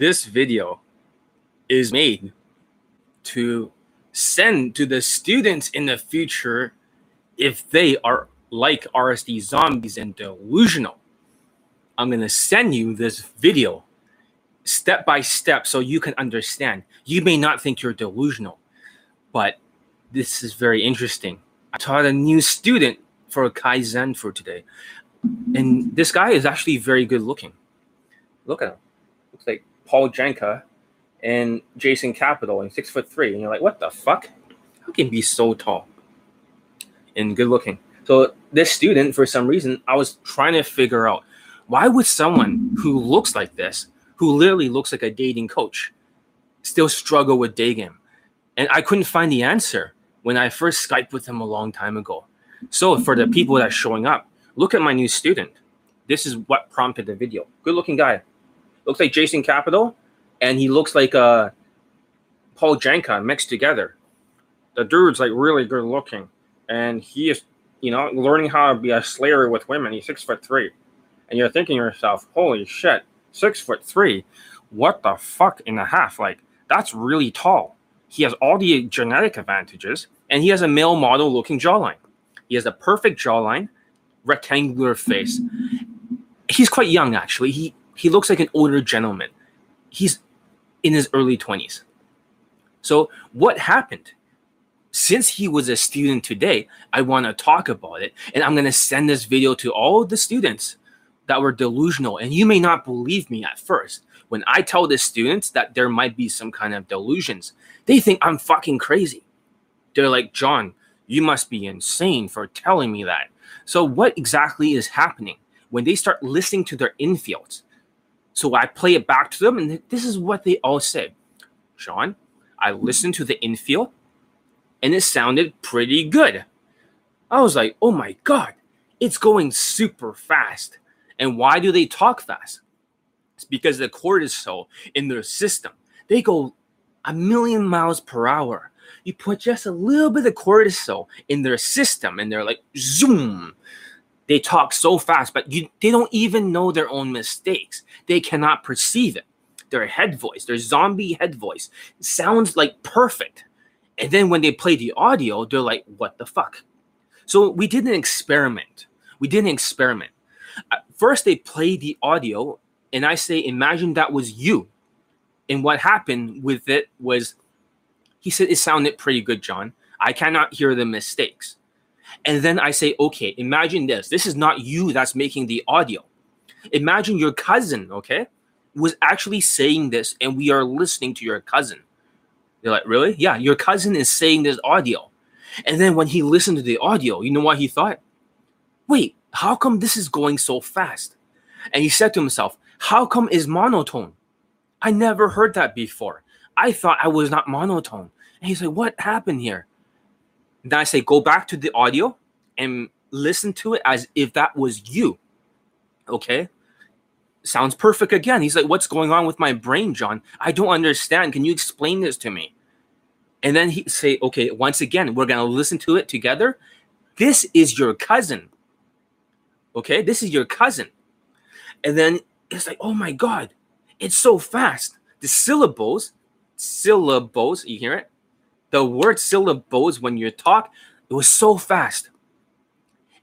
this video is made to send to the students in the future if they are like RSD zombies and delusional. I'm going to send you this video step by step so you can understand. You may not think you're delusional, but this is very interesting. I taught a new student for Kaizen for today. And this guy is actually very good looking. Look at him. Looks like Paul Janka and Jason Capital and six foot three. And you're like, what the fuck? How can be so tall and good looking? So this student, for some reason, I was trying to figure out why would someone who looks like this, who literally looks like a dating coach, still struggle with day game? And I couldn't find the answer when I first Skyped with him a long time ago. So for the people that are showing up, look at my new student. This is what prompted the video. Good looking guy. Looks like Jason Capital, and he looks like uh, Paul Janka mixed together. The dude's like really good looking, and he is, you know, learning how to be a slayer with women. He's six foot three, and you're thinking to yourself, "Holy shit, six foot three, what the fuck in a half? Like that's really tall." He has all the genetic advantages, and he has a male model looking jawline. He has a perfect jawline, rectangular face. He's quite young, actually. He he looks like an older gentleman. He's in his early 20s. So, what happened? Since he was a student today, I want to talk about it. And I'm going to send this video to all the students that were delusional. And you may not believe me at first. When I tell the students that there might be some kind of delusions, they think I'm fucking crazy. They're like, John, you must be insane for telling me that. So, what exactly is happening when they start listening to their infields? So, I play it back to them, and this is what they all say Sean, I listened to the infield, and it sounded pretty good. I was like, oh my God, it's going super fast. And why do they talk fast? It's because the cortisol in their system, they go a million miles per hour you put just a little bit of cortisol in their system and they're like zoom they talk so fast but you, they don't even know their own mistakes. They cannot perceive it. Their head voice their zombie head voice sounds like perfect. And then when they play the audio they're like what the fuck? So we did an experiment. We did an experiment. Uh, first they play the audio and i say imagine that was you. And what happened with it was he said, It sounded pretty good, John. I cannot hear the mistakes. And then I say, Okay, imagine this. This is not you that's making the audio. Imagine your cousin, okay, was actually saying this, and we are listening to your cousin. They're like, Really? Yeah, your cousin is saying this audio. And then when he listened to the audio, you know what he thought? Wait, how come this is going so fast? And he said to himself, How come is monotone? I never heard that before. I thought I was not monotone. And he's like, What happened here? Then I say, Go back to the audio and listen to it as if that was you. Okay. Sounds perfect again. He's like, What's going on with my brain, John? I don't understand. Can you explain this to me? And then he say, Okay, once again, we're gonna listen to it together. This is your cousin. Okay, this is your cousin. And then it's like, oh my god, it's so fast. The syllables syllables. You hear it? The word syllables when you talk, it was so fast.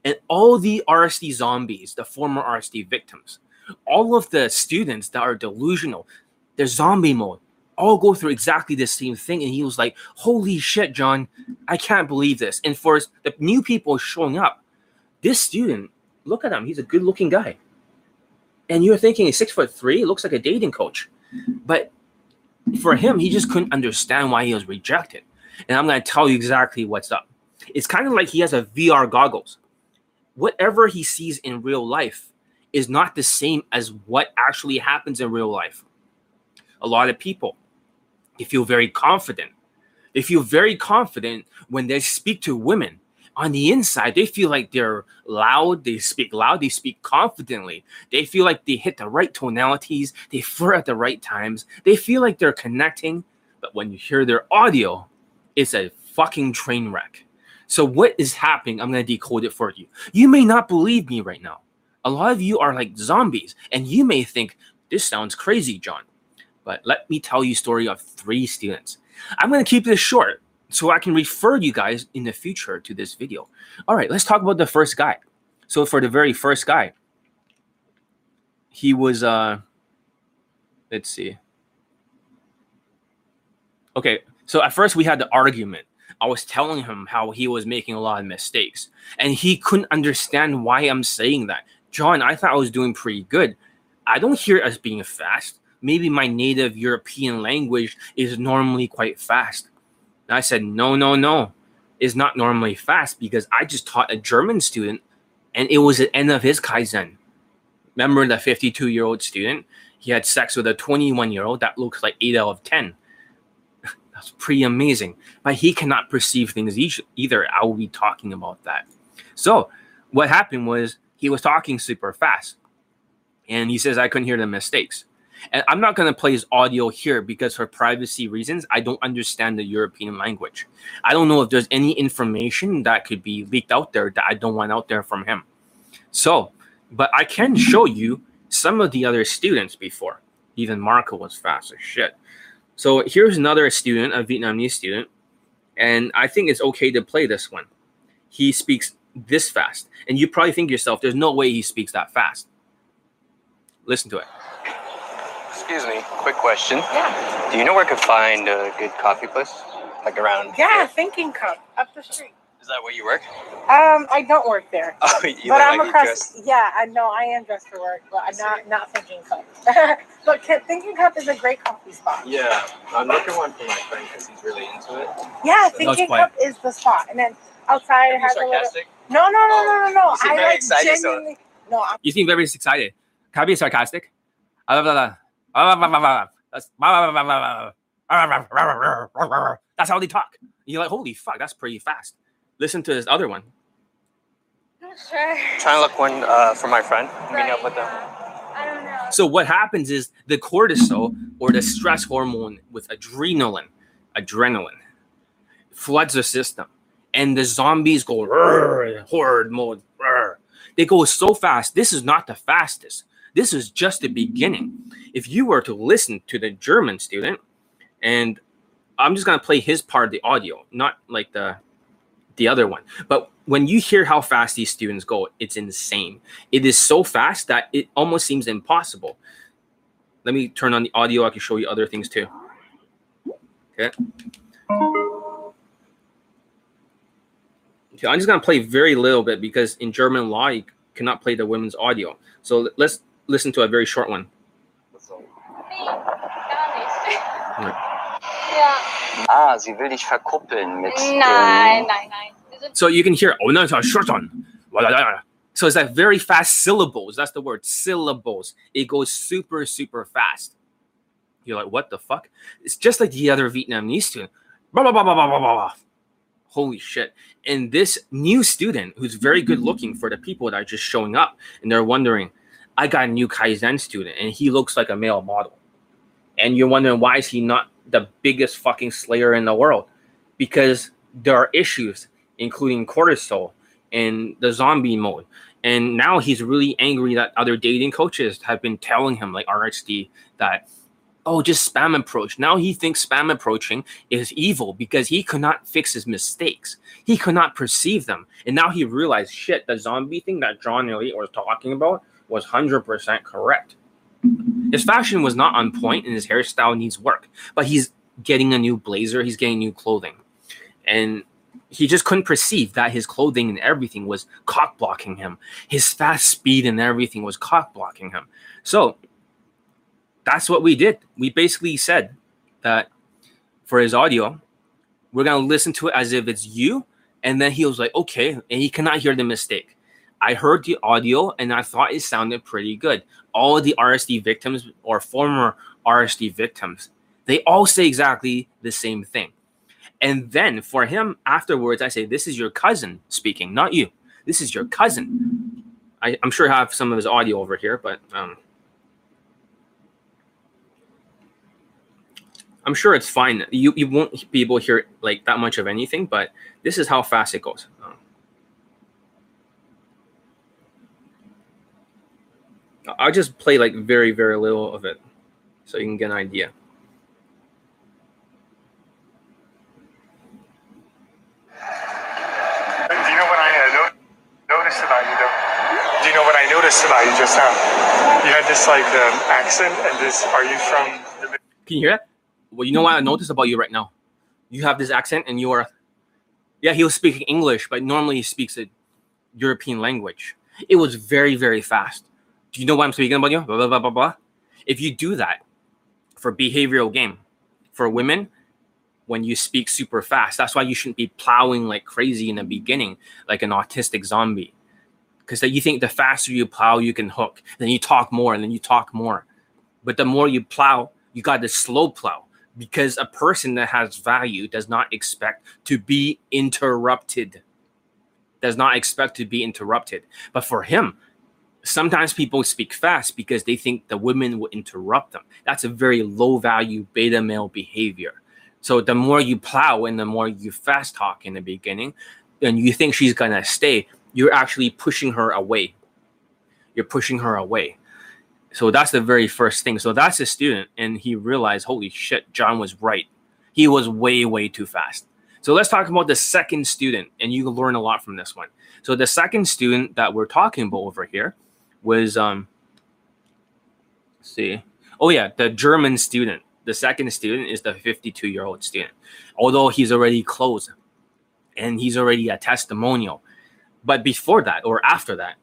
And all the RSD zombies, the former RSD victims, all of the students that are delusional, they're zombie mode, all go through exactly the same thing. And he was like, Holy shit, John, I can't believe this. And for the new people showing up, this student, look at him, he's a good looking guy. And you're thinking he's six foot three, looks like a dating coach. But for him, he just couldn't understand why he was rejected. And I'm going to tell you exactly what's up. It's kind of like he has a VR goggles. Whatever he sees in real life is not the same as what actually happens in real life. A lot of people, they feel very confident. They feel very confident when they speak to women on the inside, they feel like they're loud, they speak loud, they speak confidently. They feel like they hit the right tonalities, they flirt at the right times, they feel like they're connecting. But when you hear their audio, it's a fucking train wreck. So, what is happening? I'm to decode it for you. You may not believe me right now. A lot of you are like zombies, and you may think, this sounds crazy, John. But let me tell you story of three students. I'm to keep this short so I can refer you guys in the future to this video. All right, let's talk about the first guy. So for the very first guy, he was uh let's see. Okay, so at first we had the argument. I was telling him how he was making a lot of mistakes, and he couldn't understand why I'm saying that. John, I thought I was doing pretty good. I don't hear us being fast. Maybe my native European language is normally quite fast. And I said, no, no, no. It's not normally fast because I just taught a German student and it was the end of his Kaizen. Remember the 52 year old student? He had sex with a 21 year old that looks like 8 out of 10. That's pretty amazing. But he cannot perceive things either. I will be talking about that. So, what happened was he was talking super fast and he says, I couldn't hear the mistakes. And I'm not going to play his audio here because for privacy reasons, I don't understand the European language. I don't know if there's any information that could be leaked out there that I don't want out there from him. So, but I can show you some of the other students before. Even Marco was fast as shit. So here's another student, a Vietnamese student, and I think it's okay to play this one. He speaks this fast, and you probably think yourself, there's no way he speaks that fast. Listen to it. Excuse me, quick question. Yeah. Do you know where I could find a good coffee place? Like around Yeah, here? Thinking Cup up the street. Is that where you work? Um, I don't work there. Oh, you but look I'm like you across. Yeah, I know I am dressed for work, but I'm not not Thinking Cup. but Thinking Cup is a great coffee spot. Yeah, I'm looking one for my friend because he's really into it. Yeah, was Thinking. Cup is the spot, and then outside it Are you has a little. sarcastic? No, no, no, no, no, no. You seem I very like excited, so- genuinely. No, I'm You seem very excited. Can I be sarcastic? That's how they talk. You're like, holy fuck, that's pretty fast. Listen to this other one. not sure. Trying to look one uh, for my friend. Meeting up with them. I don't know. So what happens is the cortisol or the stress hormone with adrenaline, adrenaline floods the system, and the zombies go "Rrr," horde mode. "Rrr." They go so fast. This is not the fastest. This is just the beginning. If you were to listen to the German student, and I'm just gonna play his part of the audio, not like the the other one. But when you hear how fast these students go, it's insane. It is so fast that it almost seems impossible. Let me turn on the audio. I can show you other things too. Okay. Okay, I'm just gonna play very little bit because in German law you cannot play the women's audio. So let's listen to a very short one. Ah, sie will dich verkuppeln mit. Nein, nein, nein. So you can hear oh no, it's a short one. So it's like very fast syllables. That's the word syllables. It goes super super fast. You're like, what the fuck? It's just like the other Vietnamese student. Blah, blah, blah, blah, blah, blah, blah, blah. Holy shit. And this new student who's very good looking for the people that are just showing up and they're wondering, I got a new Kaizen student and he looks like a male model. And you're wondering why is he not the biggest fucking slayer in the world? Because there are issues, including cortisol and the zombie mode. And now he's really angry that other dating coaches have been telling him, like RSD, that oh, just spam approach. Now he thinks spam approaching is evil because he could not fix his mistakes. He could not perceive them. And now he realized, shit, the zombie thing that Johnny Elite was talking about was 100% correct. His fashion was not on point and his hairstyle needs work, but he's getting a new blazer, he's getting new clothing. And he just couldn't perceive that his clothing and everything was cock blocking him. His fast speed and everything was cock blocking him. So that's what we did. We basically said that for his audio, we're gonna listen to it as if it's you, and then he was like, okay, and he cannot hear the mistake. I heard the audio and I thought it sounded pretty good. All the RSD victims or former RSD victims, they all say exactly the same thing. And then for him afterwards, I say, This is your cousin speaking, not you. This is your cousin. I, I'm sure I have some of his audio over here, but um, I'm sure it's fine. You you won't be able to hear like that much of anything, but this is how fast it goes. I'll just play like very very little of it. so you can get an idea. Do you know what I uh, noticed about you, though? Do you know what I noticed about you just now? You had this like um, accent, and this. Are you from? The, Can you hear that? Well, you know what I noticed about you right now? You have this accent and you are yeah, he was speaking English, but normally he speaks a European language. It was very, very fast. Do you know why I'm speaking about you? Blah, blah, blah, blah, blah. If you do that for behavioral game, for women, when you speak super fast, that's why you shouldn't be plowing like crazy in the beginning, like an autistic zombie. Because you think the faster you plow, you can hook. Then you talk more, and then you talk more. But the more you plow, you got to slow plow because a person that has value does not expect to be interrupted does not expect to be interrupted but for him sometimes people speak fast because they think the women will interrupt them that's a very low value beta male behavior so the more you plow and the more you fast talk in the beginning and you think she's to stay you're actually pushing her away you're pushing her away so that's the very first thing. So that's a student, and he realized, holy shit, John was right. He was way, way too fast. So let's talk about the second student, and you can learn a lot from this one. So the second student that we're talking about over here was um see. Oh yeah, the German student. The second student is the 52 year old student. Although he's already closed and he's already a testimonial. But before that or after that,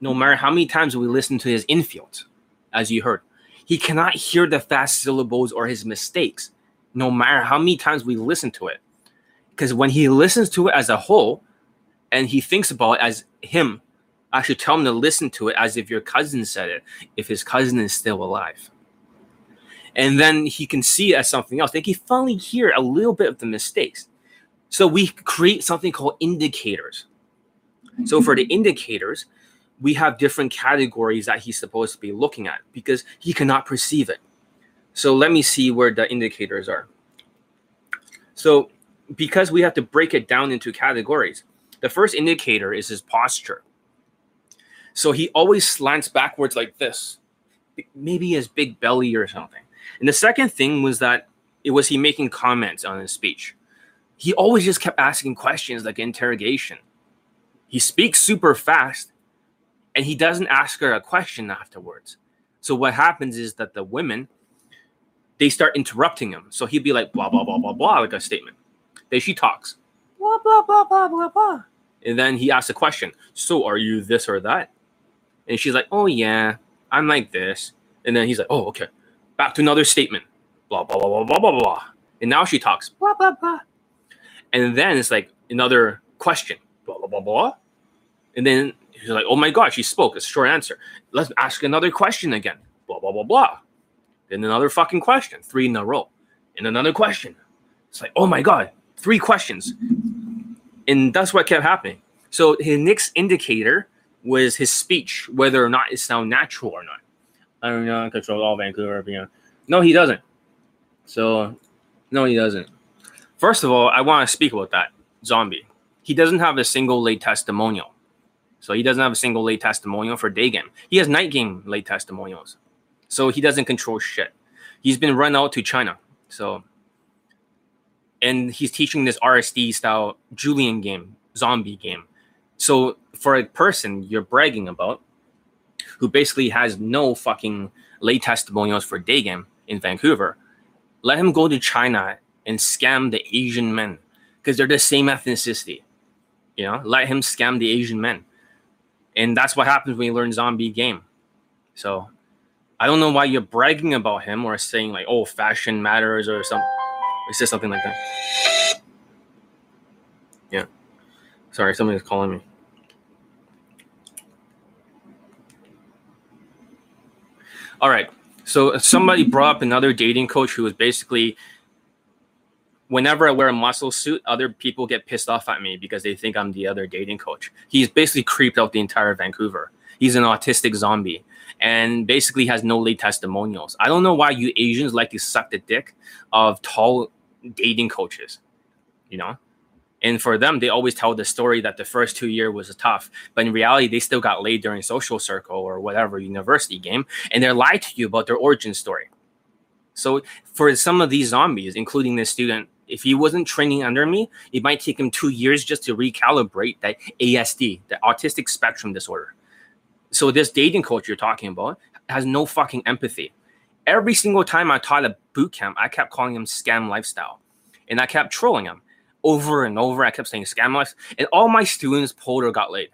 no matter how many times we listen to his infield, as you heard, he cannot hear the fast syllables or his mistakes, no matter how many times we listen to it. Because when he listens to it as a whole and he thinks about it as him, I should tell him to listen to it as if your cousin said it, if his cousin is still alive. And then he can see it as something else. They can finally hear a little bit of the mistakes. So we create something called indicators. So for the indicators, we have different categories that he's supposed to be looking at because he cannot perceive it. So let me see where the indicators are. So because we have to break it down into categories, the first indicator is his posture. So he always slants backwards like this, maybe his big belly or something. And the second thing was that it was he making comments on his speech. He always just kept asking questions like interrogation. He speaks super fast and he doesn't ask her a question afterwards. So what happens is that the women they start interrupting him. So he'd be like blah blah blah blah blah like a statement. Then she talks blah blah blah blah blah blah, and then he asks a question. So are you this or that? And she's like, oh yeah, I'm like this. And then he's like, oh okay, back to another statement. Blah blah blah blah blah blah. And now she talks blah blah blah. And then it's like another question. Blah blah blah blah. And then He's like, oh my God, she spoke. It's a short answer. Let's ask another question again. Blah, blah, blah, blah. Then another fucking question, three in a row. And another question. It's like, oh my God, three questions. And that's what kept happening. So his next indicator was his speech, whether or not it sound natural or not. I don't know, control all Vancouver. You know. No, he doesn't. So, no, he doesn't. First of all, I want to speak about that zombie. He doesn't have a single lay testimonial. So he doesn't have a single lay testimonial for day game. He has night game lay testimonials. So he doesn't control shit. He's been run out to China. So and he's teaching this RSD style Julian game, zombie game. So for a person you're bragging about who basically has no fucking lay testimonials for day game in Vancouver, let him go to China and scam the Asian men because they're the same ethnicity. You know, let him scam the Asian men and that's what happens when you learn zombie game. So I don't know why you're bragging about him or saying like, "Oh, fashion matters" or some, or say something like that. Yeah. Sorry, somebody's calling me. All right. So somebody brought up another dating coach who was basically whenever I wear a muscle suit, other people get pissed off at me because they think I'm the other dating coach. He's basically creeped out the entire Vancouver. He's an autistic zombie and basically has no lay testimonials. I don't know why you Asians like to suck the dick of tall dating coaches. You know, And for them, they always tell the story that the first two year was tough, but in reality, they still got laid during social circle or whatever university game, and they're lied to you about their origin story. So for some of these zombies, including this student, if he wasn't training under me, it might take him two years just to recalibrate that ASD, the autistic spectrum disorder. So this dating coach you're talking about has no fucking empathy. Every single time I taught a boot camp, I kept calling him scam lifestyle, and I kept trolling him over and over. I kept saying scam life, and all my students pulled or got laid.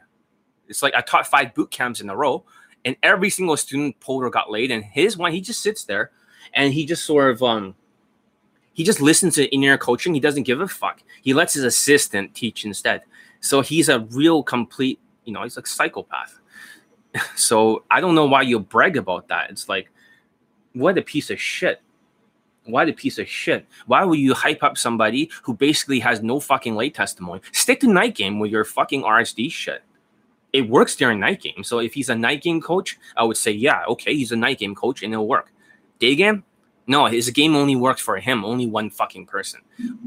It's like I taught five boot camps in a row, and every single student pulled or got laid. And his one, he just sits there, and he just sort of um, he just listens to in-ear coaching. He doesn't give a fuck. He lets his assistant teach instead. So he's a real complete, you know, he's like psychopath. so I don't know why you brag about that. It's like, what a piece of shit. Why the piece of shit? Why would you hype up somebody who basically has no fucking lay testimony? Stick to night game with your fucking RSD shit. It works during night game. So if he's a night game coach, I would say, yeah, okay, he's a night game coach and it'll work. Day game, no, his game only works for him, only one fucking person.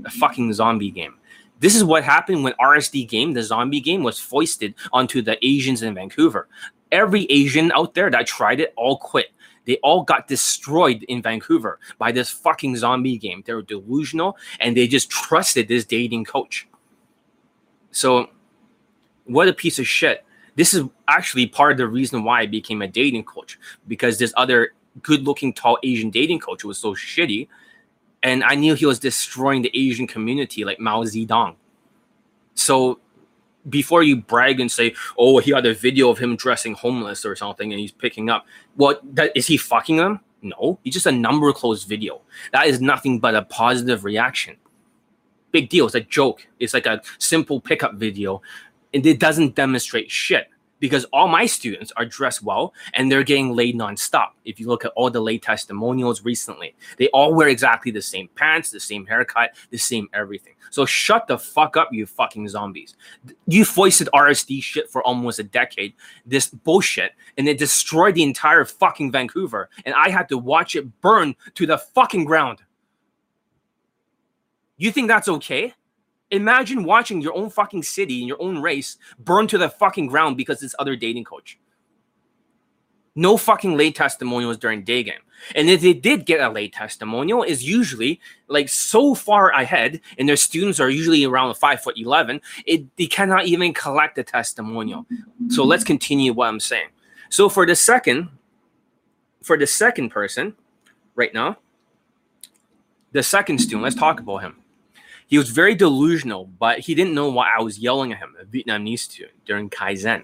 A fucking zombie game. This is what happened when RSD game, the zombie game, was foisted onto the Asians in Vancouver. Every Asian out there that tried it all quit they all got destroyed in Vancouver by this fucking zombie game. They were delusional and they just trusted this dating coach. So, what a piece of shit. This is actually part of the reason why I became a dating coach because this other good looking, tall Asian dating coach was so shitty. And I knew he was destroying the Asian community like Mao Zedong. So before you brag and say, "Oh, he had a video of him dressing homeless or something, and he's picking up," what that is he fucking them? No, it's just a number closed video. That is nothing but a positive reaction. Big deal. It's a joke. It's like a simple pickup video, and it doesn't demonstrate shit because all my students are dressed well and they're getting laid nonstop. If you look at all the lay testimonials recently, they all wear exactly the same pants, the same haircut, the same everything. So shut the fuck up, you fucking zombies. You foisted RSD shit for almost a decade, this bullshit, and it destroyed the entire fucking Vancouver. And I had to watch it burn to the fucking ground. You think that's okay? Imagine watching your own fucking city and your own race burn to the fucking ground because this other dating coach. No fucking lay testimonials during day game. And if they did get a lay testimonial, is usually like so far ahead, and their students are usually around five foot eleven, it they cannot even collect a testimonial. So let's continue what I'm saying. So for the second, for the second person, right now, the second student, let's talk about him. He was very delusional, but he didn't know why I was yelling at him, a Vietnamese student, during Kaizen.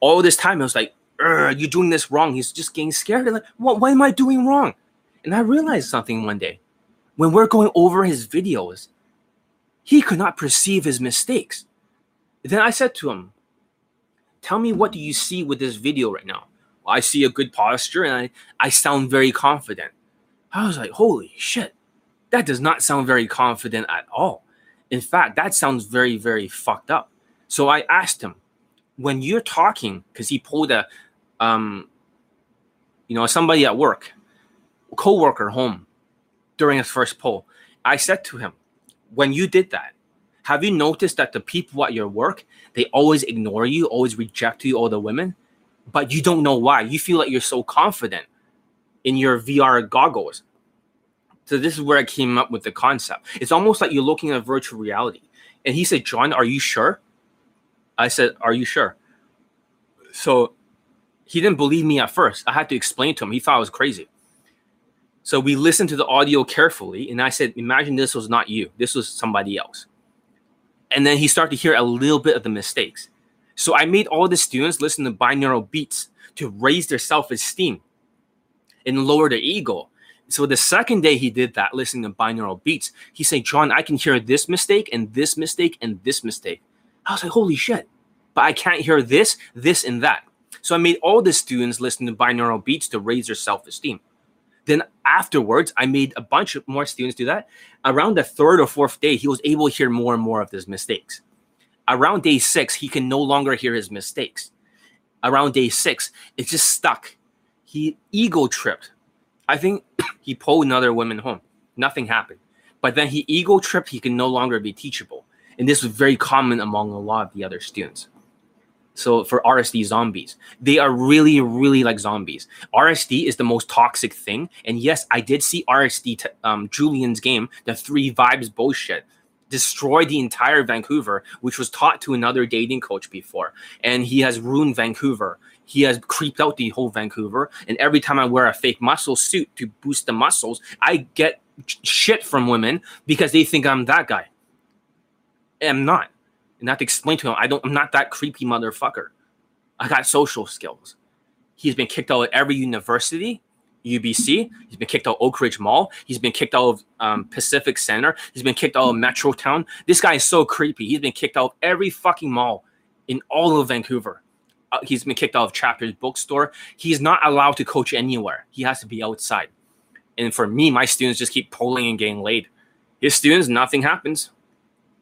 All this time, I was like, you're doing this wrong. He's just getting scared. Like, what, what am I doing wrong? And I realized something one day. When we're going over his videos, he could not perceive his mistakes. Then I said to him, Tell me what do you see with this video right now? Well, I see a good posture and I, I sound very confident. I was like, holy shit that does not sound very confident at all. In fact, that sounds very, very fucked up. So I asked him, when you're talking, because he pulled a, um, you know, somebody at work, co-worker home during his first poll. I said to him, when you did that, have you noticed that the people at your work, they always ignore you, always reject you, all the women, but you don't know why. You feel like you're so confident in your VR goggles so this is where I came up with the concept. It's almost like you're looking at virtual reality. And he said, John, are you sure? I said, Are you sure? So he didn't believe me at first. I had to explain to him. He thought I was crazy. So we listened to the audio carefully, and I said, Imagine this was not you, this was somebody else. And then he started to hear a little bit of the mistakes. So I made all the students listen to binaural beats to raise their self esteem and lower their ego so the second day he did that, listening to binaural beats, he said, John, I can hear this mistake and this mistake and this mistake. I was like, holy shit. But I can't hear this, this, and that. So I made all the students listen to binaural beats to raise their self-esteem. Then afterwards, I made a bunch of more students do that. Around the third or fourth day, he was able to hear more and more of his mistakes. Around day six, he can no longer hear his mistakes. Around day six, it just stuck. He ego tripped I think he pulled another woman home. Nothing happened. But then he ego tripped. He can no longer be teachable. And this was very common among a lot of the other students. So for RSD zombies, they are really, really like zombies. RSD is the most toxic thing. And yes, I did see RSD t- um, Julian's game, the three vibes bullshit, destroy the entire Vancouver, which was taught to another dating coach before. And he has ruined Vancouver. He has creeped out the whole Vancouver. And every time I wear a fake muscle suit to boost the muscles, I get shit from women because they think I'm that guy. I'm not and I have to explain to him, I don't, I'm not that creepy motherfucker. I got social skills. He's been kicked out of every university, UBC. He's been kicked out of Oakridge Mall. He's been kicked out of um, Pacific Center. He's been kicked out of Metrotown. This guy is so creepy. He's been kicked out of every fucking mall in all of Vancouver. Uh, he's been kicked out of Chapter's bookstore. He's not allowed to coach anywhere. He has to be outside. And for me, my students just keep pulling and getting laid. His students, nothing happens.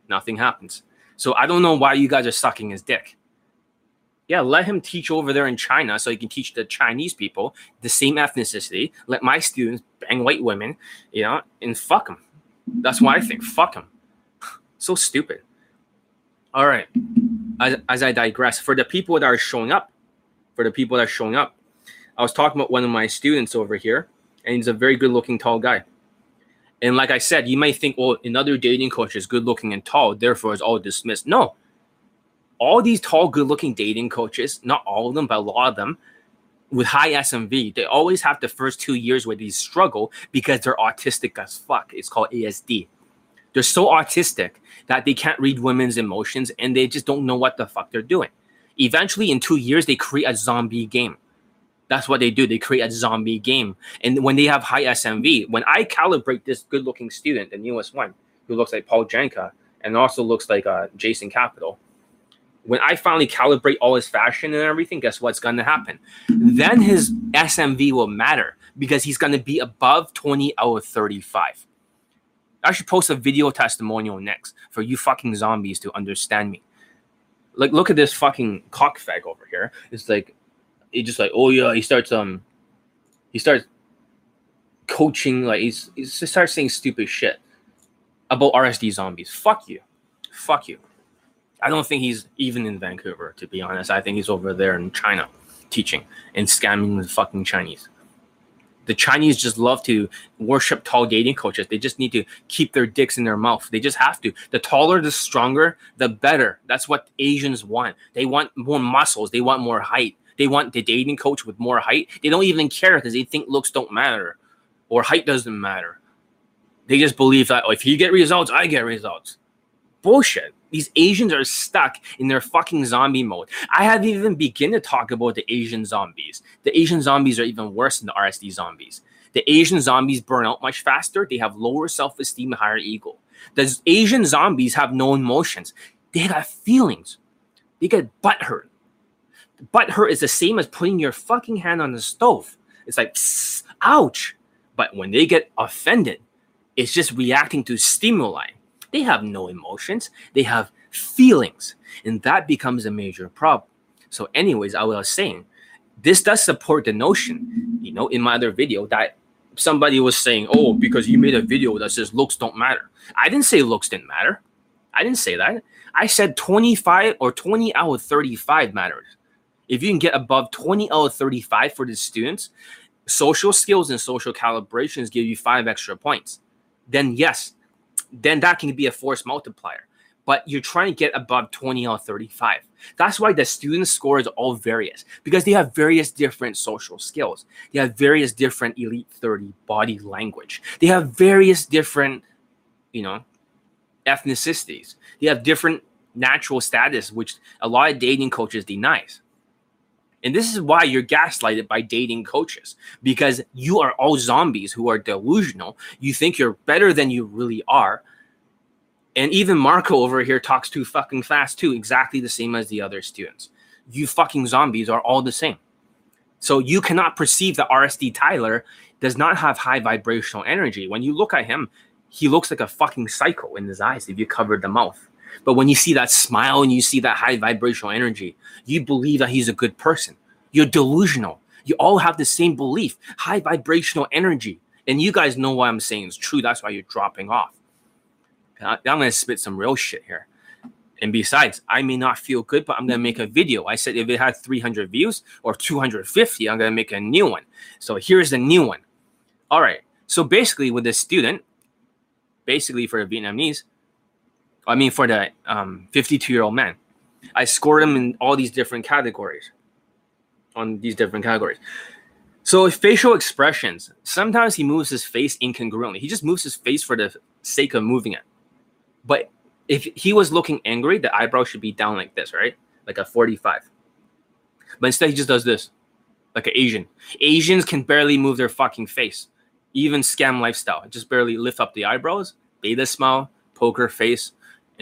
Nothing happens. So I don't know why you guys are sucking his dick. Yeah, let him teach over there in China so he can teach the Chinese people the same ethnicity. Let my students bang white women, you know, and fuck them. That's why I think. Fuck them. So stupid. All right. As, as I digress, for the people that are showing up, for the people that are showing up, I was talking about one of my students over here, and he's a very good looking tall guy. And like I said, you might think, well, another dating coach is good looking and tall, therefore it's all dismissed. No. All these tall, good looking dating coaches, not all of them, but a lot of them, with high SMV, they always have the first two years where they struggle because they're autistic as fuck. It's called ASD. They're so autistic that they can't read women's emotions and they just don't know what the fuck they're doing. Eventually, in two years, they create a zombie game that's what they do. They create a zombie game. And when they have high SMV, when I calibrate this good looking student, the newest one, who looks like Paul Janka and also looks like uh, Jason Capital, when I finally calibrate all his fashion and everything, guess what's going to happen? Then his SMV will matter because he's going to be above 20 out of 35. I should post a video testimonial next for you fucking zombies to understand me. Like, look at this fucking cockfag over here. It's like he just like, oh yeah, he starts um, he starts coaching like he's he starts saying stupid shit about RSD zombies. Fuck you, fuck you. I don't think he's even in Vancouver, to be honest. I think he's over there in China teaching and scamming the fucking Chinese. The Chinese just love to worship tall dating coaches. They just need to keep their dicks in their mouth. They just have to. The taller, the stronger, the better. That's what Asians want. They want more muscles. They want more height. They want the dating coach with more height. They don't even care because they think looks don't matter or height doesn't matter. They just believe that oh, if you get results, I get results. Bullshit. These Asians are stuck in their fucking zombie mode. I haven't even begun to talk about the Asian zombies. The Asian zombies are even worse than the RSD zombies. The Asian zombies burn out much faster. They have lower self esteem, higher ego. The Asian zombies have no emotions. They have feelings. They get butt hurt butt hurt is the same as putting your fucking hand on the stove. It's like, ouch. But when they get offended, it's just reacting to stimuli. They have no emotions, they have feelings. And that becomes a major problem. So, anyways, I was saying, this does support the notion, you know, in my other video that somebody was saying, oh, because you made a video that says looks don't matter. I didn't say looks didn't matter. I didn't say that. I said 25 or 20 out of 35 matters if you can get above 20 out of 35 for the students, social skills and social calibrations give you five extra points. Then yes, then that can be a force multiplier. But you're trying to get above 20 or 35. That's why the student scores all various because they have various different social skills. They have various different elite 30 body language. They have various different, you know, ethnicities. They have different natural status, which a lot of dating coaches denies. And this is why you're gaslighted by dating coaches because you are all zombies who are delusional. You think you're better than you really are. And even Marco over here talks too fucking fast too, exactly the same as the other students. You fucking zombies are all the same. So you cannot perceive that RSD Tyler does not have high vibrational energy. When you look at him, he looks like a fucking psycho in his eyes if you cover the mouth. But when you see that smile and you see that high vibrational energy, you believe that he's a good person. You're delusional. You all have the same belief, high vibrational energy. And you guys know what I'm saying is true. That's why you're dropping off. I'm going to spit some real shit here. And besides, I may not feel good, but I'm gonna make a video. I said if it had 300 views or 250, I'm gonna make a new one. So here's the new one. All right. So basically, with the student, basically for the Vietnamese, I mean for the 52 um, year old man, I scored him in all these different categories. On these different categories. So facial expressions. Sometimes he moves his face incongruently. He just moves his face for the sake of moving it. But if he was looking angry, the eyebrow should be down like this, right? Like a 45. But instead, he just does this, like an Asian. Asians can barely move their fucking face. Even scam lifestyle, just barely lift up the eyebrows, beta smile, poker face,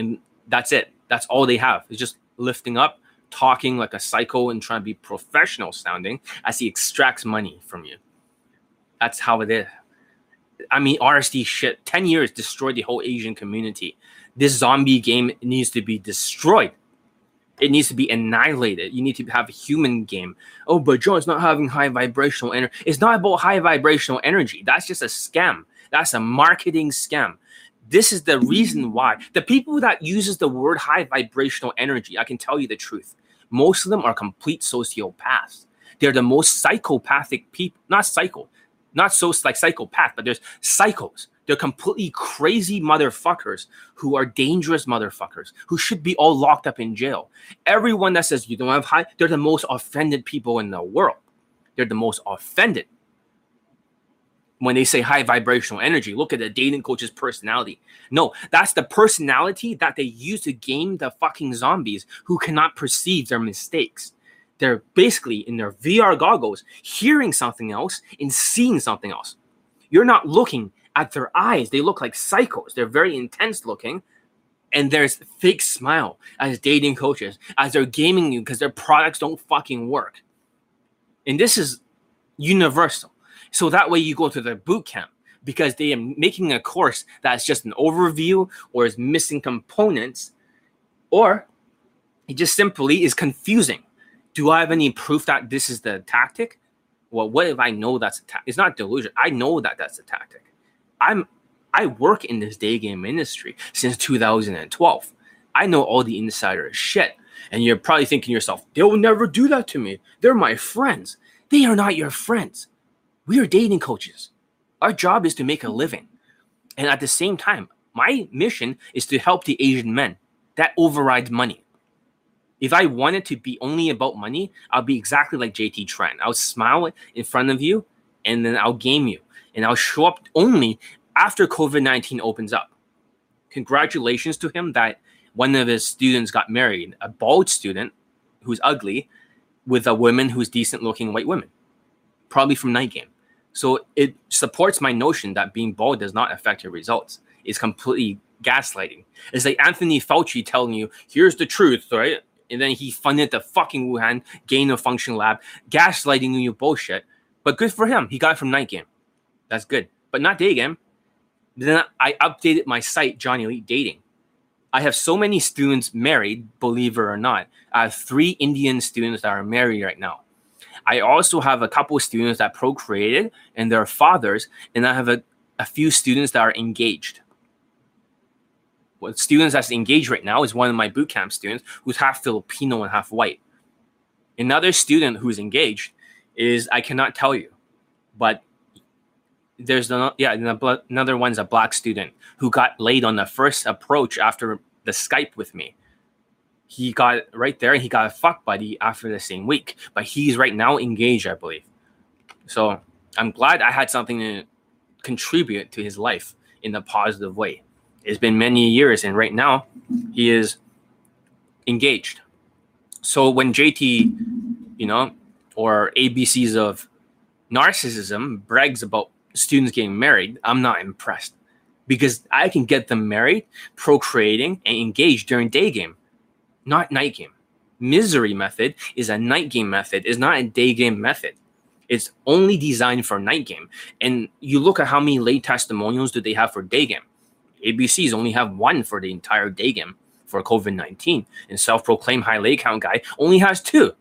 and that's it. That's all they have. It's just lifting up, talking like a psycho, and trying to be professional sounding as he extracts money from you. That's how it is. I mean, RSD shit, 10 years destroyed the whole Asian community this zombie game needs to be destroyed. It needs to be annihilated. You need to have a human game. Oh, but Joe, it's not having high vibrational energy. It's not about high vibrational energy. That's just a scam. That's a marketing scam. This is the mm-hmm. reason why the people that uses the word high vibrational energy, I can tell you the truth. Most of them are complete sociopaths. They're the most psychopathic people, not psycho, not so like psychopath, but there's psychos. They're completely crazy motherfuckers who are dangerous motherfuckers who should be all locked up in jail. Everyone that says you don't have high, they're the most offended people in the world. They're the most offended. When they say high vibrational energy, look at the dating coach's personality. No, that's the personality that they use to game the fucking zombies who cannot perceive their mistakes they're basically in their VR goggles hearing something else and seeing something else. You're not looking at their eyes. They look like psychos. They're very intense looking. And there's fake smile as dating coaches, as they're gaming you because their products don't fucking work. And this is universal. So that way you go to their boot camp because they are making a course that's just an overview or is missing components or it just simply is confusing. Do I have any proof that this is the tactic? Well, what if I know that's a tactic? It's not delusion. I know that that's a tactic. I'm I work in this day game industry since 2012. I know all the insider shit. And you're probably thinking yourself, they will never do that to me. They're my friends. They are not your friends. We are dating coaches. Our job is to make a living. And at the same time, my mission is to help the Asian men. That overrides money. If I wanted to be only about money, I'll be exactly like JT Tran. I'll smile in front of you and then I'll game you and I'll show up only after COVID 19 opens up. Congratulations to him that one of his students got married, a bald student who's ugly with a woman who's decent looking white woman, probably from Night Game. So it supports my notion that being bald does not affect your results. It's completely gaslighting. It's like Anthony Fauci telling you, here's the truth, right? And then he funded the fucking Wuhan gain of function lab, gaslighting you bullshit. But good for him. He got it from Night Game. That's good, but not day game. Then I updated my site, Johnny Elite Dating. I have so many students married, believe it or not. I have three Indian students that are married right now. I also have a couple of students that procreated and their fathers, and I have a, a few students that are engaged. What students that's engaged right now is one of my bootcamp students who's half Filipino and half white. Another student who's engaged is I cannot tell you, but there's no, yeah another one's a black student who got laid on the first approach after the Skype with me. He got right there and he got a fuck buddy after the same week, but he's right now engaged, I believe. So I'm glad I had something to contribute to his life in a positive way. It's been many years, and right now he is engaged. So when JT, you know, or ABCs of narcissism brags about students getting married, I'm not impressed because I can get them married, procreating, and engaged during day game, not night game. Misery method is a night game method, is not a day game method. It's only designed for night game. And you look at how many lay testimonials do they have for day game. ABCs only have one for the entire day game for COVID 19. And self proclaimed high lay count guy only has two.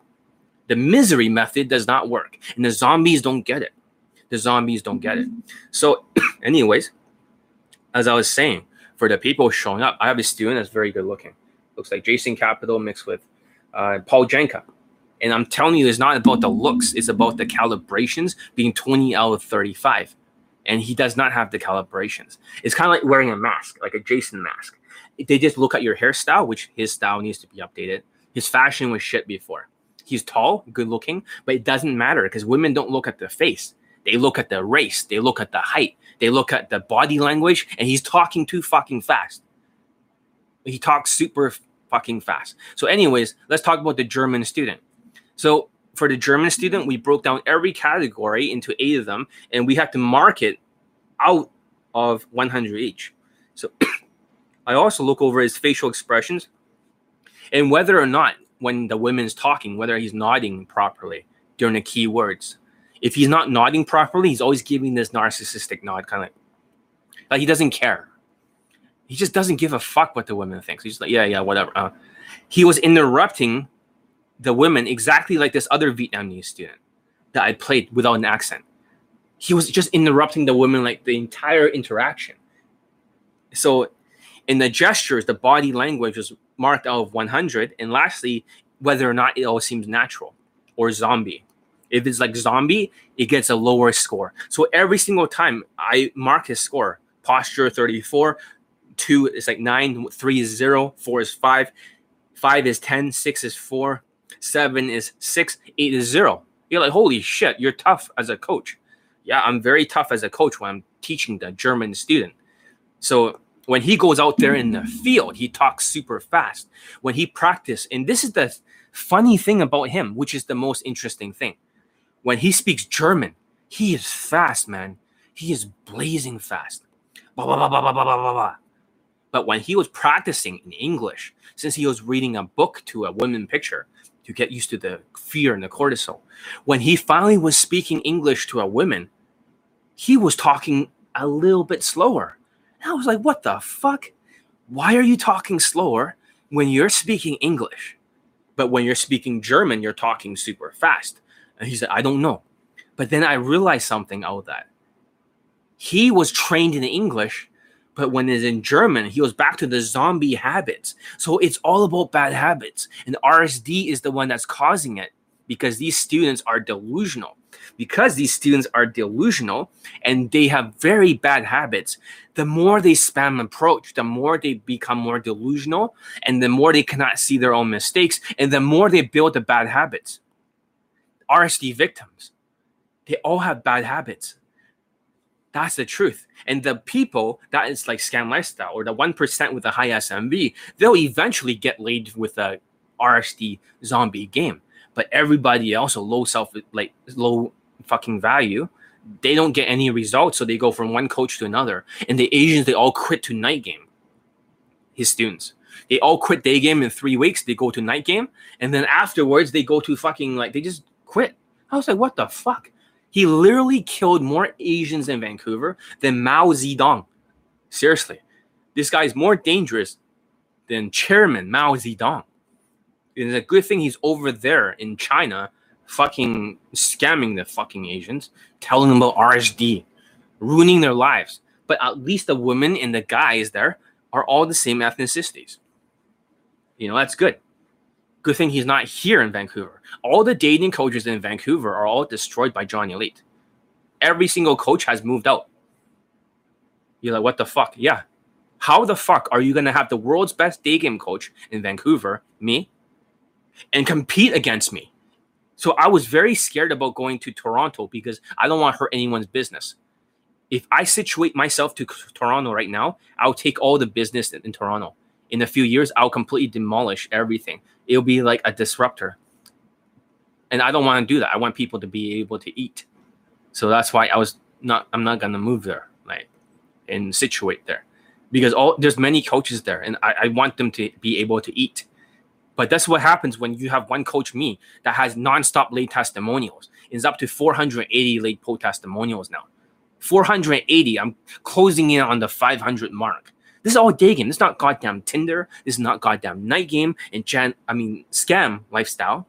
The misery method does not work. And the zombies don't get it the zombies don't get it. So, anyways, as I was saying, for the people showing up, I have a student that's very good looking. Looks like Jason Capital mixed with uh, Paul Janka. And I'm telling you, it's not about the looks, it's about the calibrations being 20 out of 35. And he does not have the calibrations. It's kind of like wearing a mask, like a Jason mask. They just look at your hairstyle, which his style needs to be updated. His fashion was shit before. He's tall, good looking, but it doesn't matter because women don't look at the face. They look at the race, they look at the height, they look at the body language, and he's talking too fucking fast. He talks super fucking fast. So, anyways, let's talk about the German student. So, for the German student, we broke down every category into eight of them, and we have to mark it out of 100 each. So, I also look over his facial expressions and whether or not, when the woman's talking, whether he's nodding properly during the key words. If he's not nodding properly, he's always giving this narcissistic nod, kind of like, like he doesn't care. He just doesn't give a fuck what the woman thinks. He's like, yeah, yeah, whatever. Uh, he was interrupting the women exactly like this other Vietnamese student that I played without an accent. He was just interrupting the women like the entire interaction. So, in the gestures, the body language was marked out of 100. And lastly, whether or not it all seems natural or zombie. If it's like zombie, it gets a lower score. So every single time I mark his score, posture 34, two is like nine, three is zero, four is five, five is 10, six is four, seven is six, eight is zero. You're like, holy shit, you're tough as a coach. Yeah, I'm very tough as a coach when I'm teaching the German student. So when he goes out there in the field, he talks super fast. When he practice, and this is the funny thing about him, which is the most interesting thing when he speaks German, he is fast, man. He is blazing fast. Blah, blah, blah, blah, blah, blah, blah, blah. But when he was practicing in English, since he was reading a book to a women picture to get used to the fear and the cortisol, when he finally was speaking English to a woman, he was talking a little bit slower. And I was like, what the fuck? Why are you talking slower when you're speaking English? But when you're speaking German, you're talking super fast. And he said, I don't know. But then I realized something out of that. He was trained in English, but when it's in German, he goes back to the zombie habits. So it's all about bad habits. And RSD is the one that's causing it because these students are delusional. Because these students are delusional and they have very bad habits, the more they spam approach, the more they become more delusional and the more they cannot see their own mistakes and the more they build the bad habits. RSD victims. They all have bad habits. That's the truth. And the people that is like scam lifestyle or the 1% with a high SMV, they'll eventually get laid with a RSD zombie game. But everybody else, a low self, like low fucking value, they don't get any results. So they go from one coach to another. And the Asians, they all quit to night game. His students. They all quit day game in three weeks. They go to night game. And then afterwards, they go to fucking like, they just quit. I was like, what the fuck? He literally killed more Asians in Vancouver than Mao Zedong. Seriously, this guy is more dangerous than Chairman Mao Zedong. It's a good thing he's over there in China, fucking scamming the fucking Asians, telling them about RSD, ruining their lives. But at least the women and the guys there are all the same ethnicities. You know, that's good. Good thing he's not here in Vancouver. All the dating coaches in Vancouver are all destroyed by Johnny Elite. Every single coach has moved out. You're like, what the fuck? Yeah. How the fuck are you gonna have the world's best day game coach in Vancouver, me, and compete against me? So I was very scared about going to Toronto because I don't want to hurt anyone's business. If I situate myself to Toronto right now, I'll take all the business in, in Toronto. In a few years, I'll completely demolish everything it'll be like a disruptor. And I don't want to do that. I want people to be able to eat. So that's why I was not I'm not gonna move there, like and situate there. Because all there's many coaches there and I, I want them to be able to eat. But that's what happens when you have one coach, me, that has nonstop lay testimonials. It's up to 480 late post testimonials now. 480. I'm closing in on the 500 mark. This is all day game. This is not goddamn Tinder. This is not goddamn night game. And Jan, I mean, scam lifestyle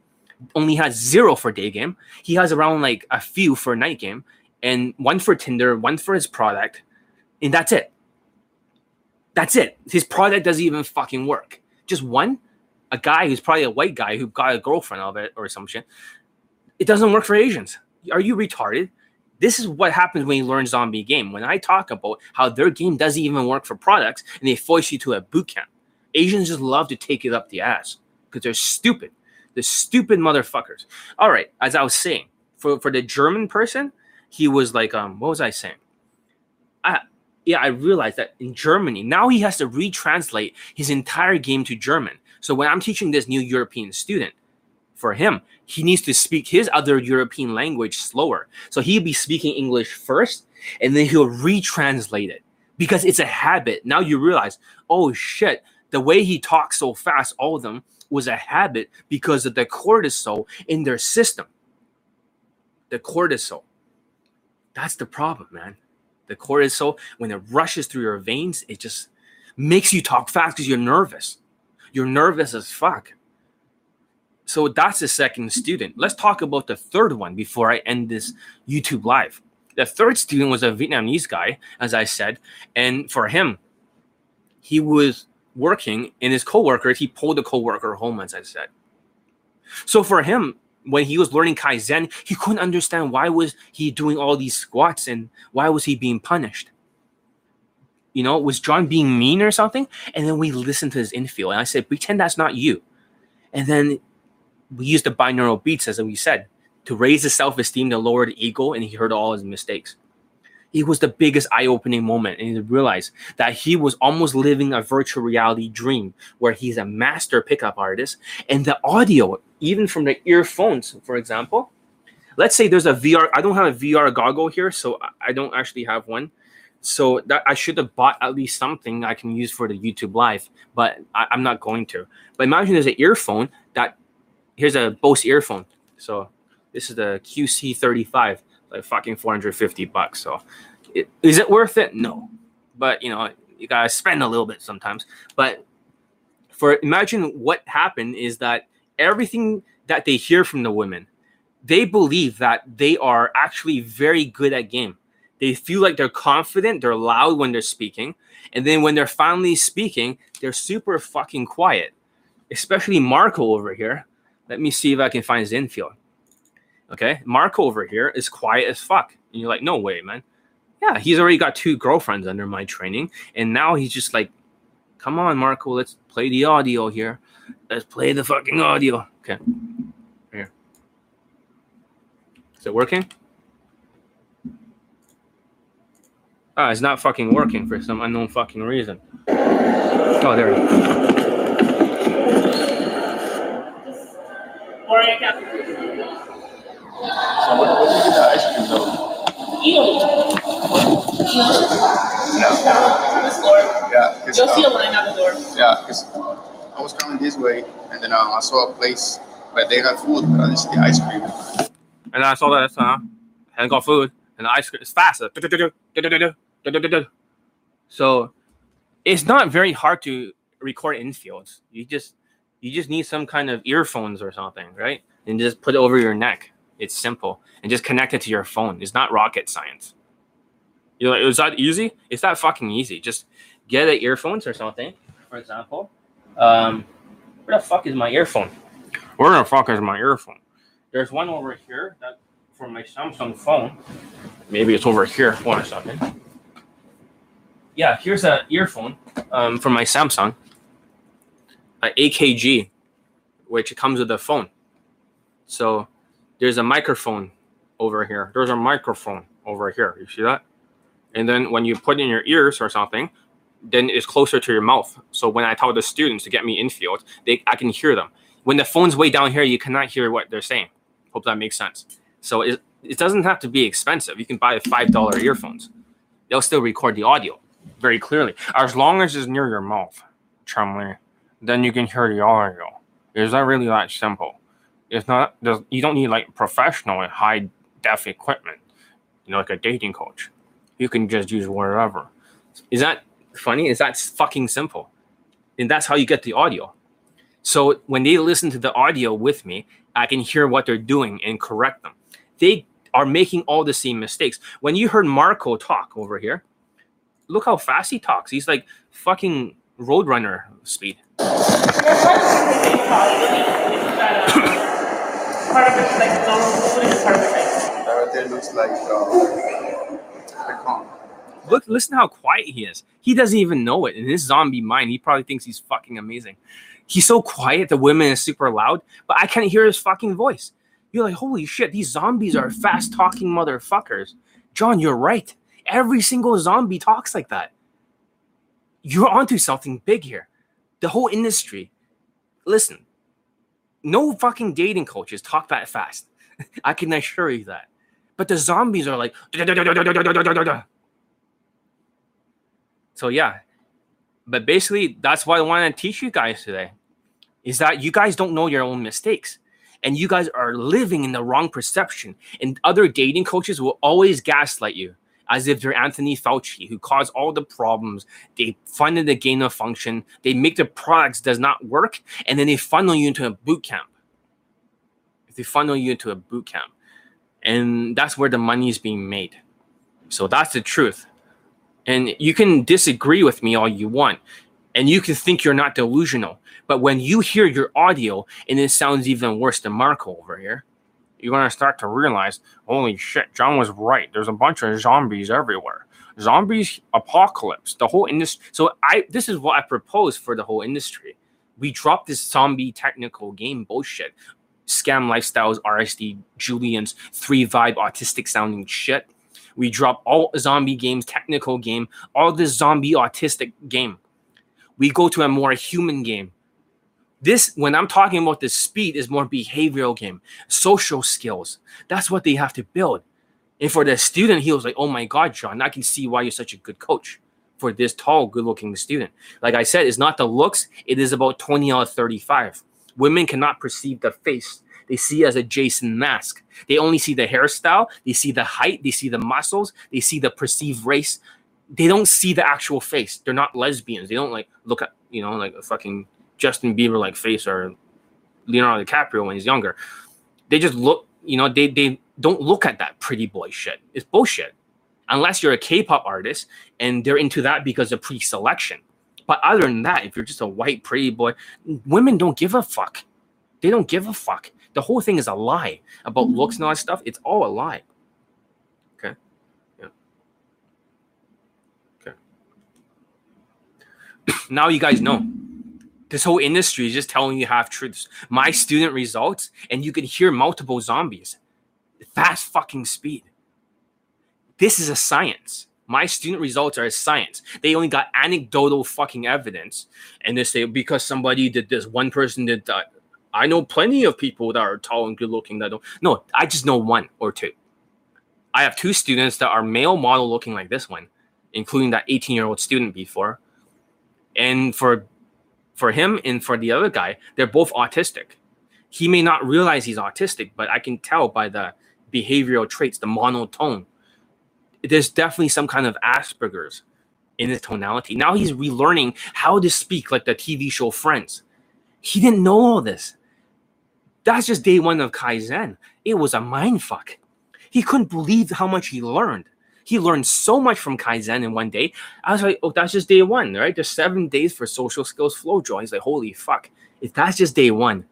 only has zero for day game. He has around like a few for night game, and one for Tinder, one for his product, and that's it. That's it. His product doesn't even fucking work. Just one. a guy who's probably a white guy who got a girlfriend of it or some shit. It doesn't work for Asians. Are you retarded? This is what happens when you learn zombie game. When I talk about how their game doesn't even work for products and they force you to a boot camp, Asians just love to take it up the ass because they're stupid. They're stupid motherfuckers. All right, as I was saying, for, for the German person, he was like, um, what was I saying? I yeah, I realized that in Germany, now he has to retranslate his entire game to German. So when I'm teaching this new European student, for him, he needs to speak his other European language slower. So he'll be speaking English first, and then he'll retranslate it because it's a habit. Now you realize, oh shit, the way he talks so fast, all of them was a habit because of the cortisol in their system. The cortisol. That's the problem, man. The cortisol, when it rushes through your veins, it just makes you talk fast because you're nervous. You're nervous as fuck. So that's the second student. Let's talk about the third one before I end this YouTube live. The third student was a Vietnamese guy, as I said, and for him, he was working and his coworker, he pulled the coworker home, as I said. So for him, when he was learning Kaizen, he couldn't understand why was he doing all these squats and why was he being punished. You know, was John being mean or something? And then we listened to his infield, and I said, pretend that's not you. And then we used the binaural beats, as we said, to raise his self-esteem, to lower the ego, and he heard all his mistakes. It was the biggest eye-opening moment and he realized that he was almost living a virtual reality dream where he's a master pickup artist and the audio even from the earphones for example let's say there's a vr i don't have a vr goggle here so i don't actually have one. So that i should have bought at least something i can use for the youtube live but I, i'm not going to. But imagine there's an earphone that here's a bose earphone so this is the qc35 like fucking 450 bucks. So it, is it worth it? No. But you know, you gotta spend a little bit sometimes. But for imagine what happened is that everything that they hear from the women, they believe that they are actually very good at game. They feel like they're confident, they're loud when they're speaking, and then when they're finally speaking, they're super fucking quiet. Especially Marco over here. Let me see if I can find his infield. Okay, Marco over here is quiet as fuck. And you're like, no way, man. Yeah, he's already got two girlfriends under my training, and now he's just like, come on, Marco, let's play the audio here. Let's play the fucking audio. Okay, here. Is it working? Ah, it's not fucking working for some unknown fucking reason. Oh, there we go. So what, to ice cream the. Yeah, You'll see a line out the door. yeah, because I was coming this way, and then um, I saw a place where they had food, but I didn't see the ice cream. And I saw that uh, hadn't got food, and the ice cream is faster. So it's not very hard to record infields. You just you just need some kind of earphones or something, right? And just put it over your neck. It's simple, and just connect it to your phone. It's not rocket science. You're like, is that easy? It's not fucking easy. Just get the earphones or something. For example, um, where the fuck is my earphone? Where the fuck is my earphone? There's one over here that for my Samsung phone. Maybe it's over here. One second. Yeah, here's a earphone um, from my Samsung, a AKG, which comes with the phone. So there's a microphone over here. There's a microphone over here. You see that? And then when you put in your ears or something, then it's closer to your mouth. So when I tell the students to get me infield, they I can hear them. When the phone's way down here, you cannot hear what they're saying. Hope that makes sense. So it, it doesn't have to be expensive. You can buy five dollar earphones. They'll still record the audio very clearly. As long as it's near your mouth, Chumley, then you can hear the audio. Is that really that simple? It's not. You don't need like professional and high def equipment. You know, like a dating coach. You can just use whatever. Is that funny? Is that fucking simple? And that's how you get the audio. So when they listen to the audio with me, I can hear what they're doing and correct them. They are making all the same mistakes. When you heard Marco talk over here, look how fast he talks. He's like fucking roadrunner speed. Part like there looks like uh. Look, listen how quiet he is. He doesn't even know it. In his zombie mind, he probably thinks he's fucking amazing. He's so quiet. The women is super loud, but I can't hear his fucking voice. You're like, holy shit, these zombies are fast talking motherfuckers. John, you're right. Every single zombie talks like that. You're onto something big here. The whole industry. Listen, no fucking dating coaches talk that fast. I can assure you that. But the zombies are like. So yeah. But basically, that's what I want to teach you guys today. Is that you guys don't know your own mistakes and you guys are living in the wrong perception. And other dating coaches will always gaslight you as if they're Anthony Fauci, who caused all the problems. They funded the gain of function. They make the products does not work, and then they funnel you into a boot camp. If They funnel you into a boot camp, and that's where the money is being made. So that's the truth. And you can disagree with me all you want, and you can think you're not delusional. But when you hear your audio and it sounds even worse than Marco over here, you're gonna start to realize, holy shit, John was right. There's a bunch of zombies everywhere. Zombies apocalypse, the whole industry. So I this is what I propose for the whole industry. We drop this zombie technical game bullshit. Scam lifestyles, RSD, Julian's three vibe autistic sounding shit. We drop all zombie games, technical game, all this zombie autistic game. We go to a more human game this, when I'm talking about the speed, is more behavioral game, social skills. That's what they have to build. And for the student, he was like, "Oh my God, John, I can see why you're such a good coach for this tall, good-looking student." Like I said, it's not the looks; it is about 20 out of 35. Women cannot perceive the face; they see as a Jason mask. They only see the hairstyle, they see the height, they see the muscles, they see the perceived race. They don't see the actual face. They're not lesbians. They don't like look at you know like a fucking Justin Bieber like face or Leonardo DiCaprio when he's younger. They just look, you know, they they don't look at that pretty boy shit. It's bullshit. Unless you're a K-pop artist and they're into that because of pre-selection. But other than that, if you're just a white pretty boy, women don't give a fuck. They don't give a fuck. The whole thing is a lie about mm-hmm. looks and all that stuff. It's all a lie. Okay. Yeah. Okay. now you guys know this whole industry is just telling you half truths. My student results, and you can hear multiple zombies. Fast fucking speed. This is a science. My student results are a science. They only got anecdotal fucking evidence. And they say because somebody did this, one person did that. I know plenty of people that are tall and good looking that don't. No, I just know one or two. I have two students that are male model looking like this one, including that 18 year old student before. And for for him and for the other guy, they're both autistic. He may not realize he's autistic, but I can tell by the behavioral traits, the monotone. There's definitely some kind of Asperger's in his tonality. Now he's relearning how to speak like the TV show Friends. He didn't know all this. That's just day one of Kaizen. It was a mind fuck. He couldn't believe how much he learned. He learned so much from Kaizen in one day. I was like, oh, that's just day one, right? There's seven days for social skills flow draw. He's like, holy fuck. If that's just day one,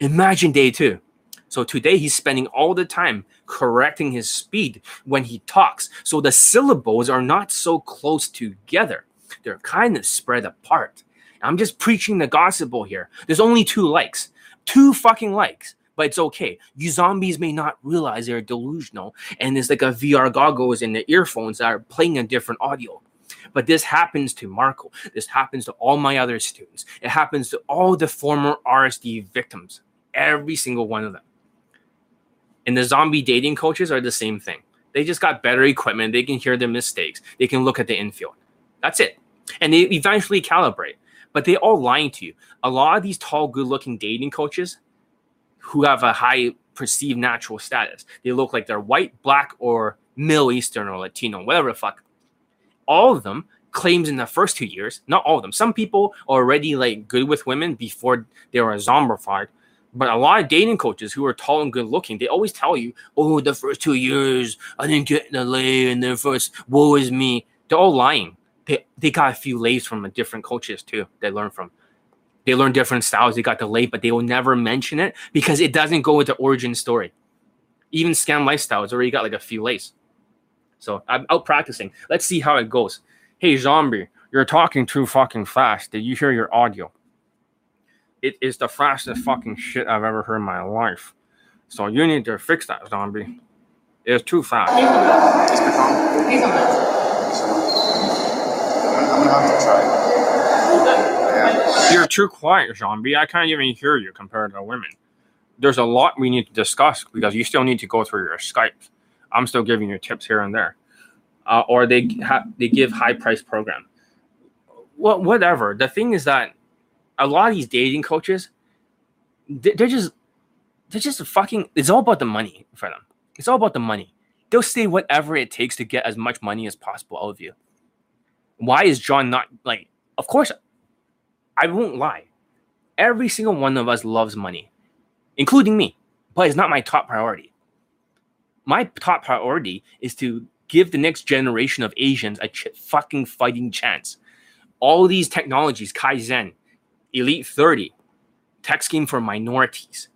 imagine day two. So today he's spending all the time correcting his speed when he talks. So the syllables are not so close together. They're kind of spread apart. I'm just preaching the gospel here. There's only two likes, two fucking likes but it's okay. You zombies may not realize they're delusional, and it's like a VR goggles and the earphones that are playing a different audio. But this happens to Marco. This happens to all my other students. It happens to all the former RSD victims, every single one of them. And the zombie dating coaches are the same thing. They just got better equipment. They can hear their mistakes. They can look at the infield. That's it. And they eventually calibrate. But they all lying to you. A lot of these tall, good-looking dating coaches, who have a high perceived natural status. They look like they're white, black, or Middle Eastern or Latino, whatever the fuck. All of them claims in the first two years, not all of them. Some people are already like good with women before they were zombified. But a lot of dating coaches who are tall and good looking, they always tell you, oh, the first two years, I didn't get the lay, and the first, woe is me. They're all lying. They, they got a few lays from different coaches too, they learn from. They learn different styles. They got delayed, but they will never mention it because it doesn't go with the origin story. Even scam lifestyles already got like a few lays. So I'm out practicing. Let's see how it goes. Hey, zombie, you're talking too fucking fast. Did you hear your audio? It is the fastest fucking shit I've ever heard in my life. So you need to fix that, zombie. It's too fast. It's become. So, I'm, I'm gonna have to try. You're too quiet, zombie. I can't even hear you compared to women. There's a lot we need to discuss because you still need to go through your Skype. I'm still giving you tips here and there, uh, or they ha- they give high price program. Well, whatever. The thing is that a lot of these dating coaches, they- they're just they're just fucking. It's all about the money for them. It's all about the money. They'll say whatever it takes to get as much money as possible out of you. Why is John not like? Of course, I won't lie. Every single one of us loves money, including me, but it's not my top priority. My top priority is to give the next generation of Asians a ch- fucking fighting chance. All these technologies, Kaizen, Elite 30, tech scheme for minorities,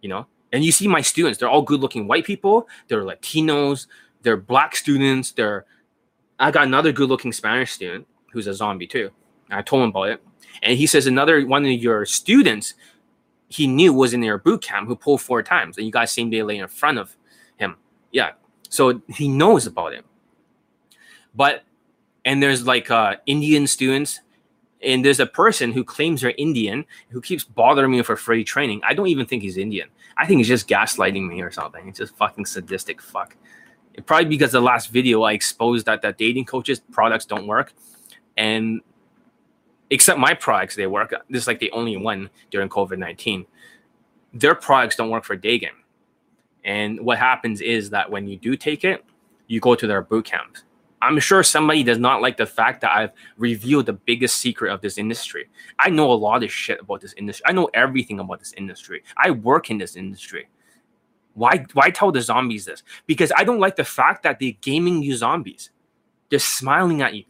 you know? And you see my students, they're all good looking white people, they're Latinos, they're black students, they're I got another good looking Spanish student who's a zombie too. I told him about it. And he says another one of your students he knew was in your boot camp who pulled four times, and you guys same day lay in front of him. Yeah. So he knows about it. But and there's like uh Indian students, and there's a person who claims they're Indian who keeps bothering me for free training. I don't even think he's Indian. I think he's just gaslighting me or something. It's just fucking sadistic fuck. It, probably because the last video I exposed that the dating coaches products don't work, and except my products they work. This is like the only one during COVID nineteen. Their products don't work for dating, and what happens is that when you do take it, you go to their boot camps. I'm sure somebody does not like the fact that I've revealed the biggest secret of this industry. I know a lot of shit about this industry. I know everything about this industry. I work in this industry. Why why tell the zombies this? Because I don't like the fact that they're gaming you zombies. They're smiling at you.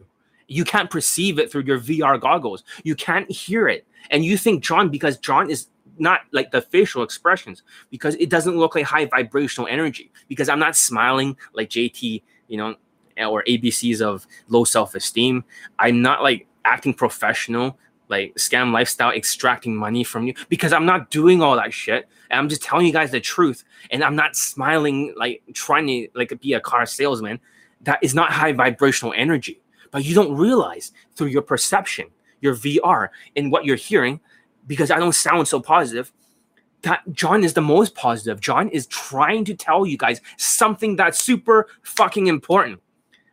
You can't perceive it through your VR goggles. You can't hear it. And you think John, because John is not like the facial expressions, because it doesn't look like high vibrational energy. Because I'm not smiling like JT, you know, or ABCs of low self-esteem. I'm not like acting professional, like scam lifestyle, extracting money from you because I'm not doing all that shit. And I'm just telling you guys the truth. And I'm not smiling like trying to like be a car salesman. That is not high vibrational energy. But you don't realize through your perception, your VR, and what you're hearing, because I don't sound so positive, that John is the most positive. John is trying to tell you guys something that's super fucking important.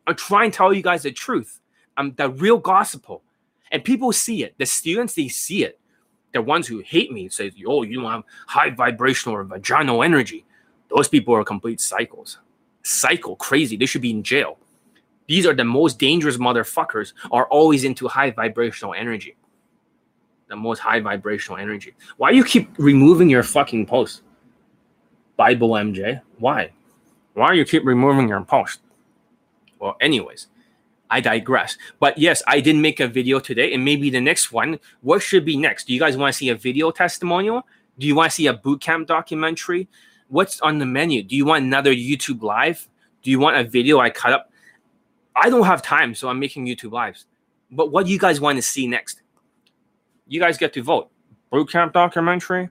I'm trying to tell you guys the truth. I'm the real gospel. And people see it. The students, they see it. The ones who hate me say, oh, you don't have high vibrational or vaginal energy. Those people are complete cycles. Cycle, crazy. They should be in jail. These are the most dangerous motherfuckers, are always into high vibrational energy. The most high vibrational energy. Why you keep removing your fucking post? Bible MJ. Why? Why you keep removing your post? Well, anyways, I digress. But yes, I did make a video today, and maybe the next one. What should be next? Do you guys want to see a video testimonial? Do you want to see a bootcamp documentary? What's on the menu? Do you want another YouTube live? Do you want a video I cut up? I don't have time, so I'm making YouTube lives. But what do you guys want to see next? You guys get to vote. Bootcamp documentary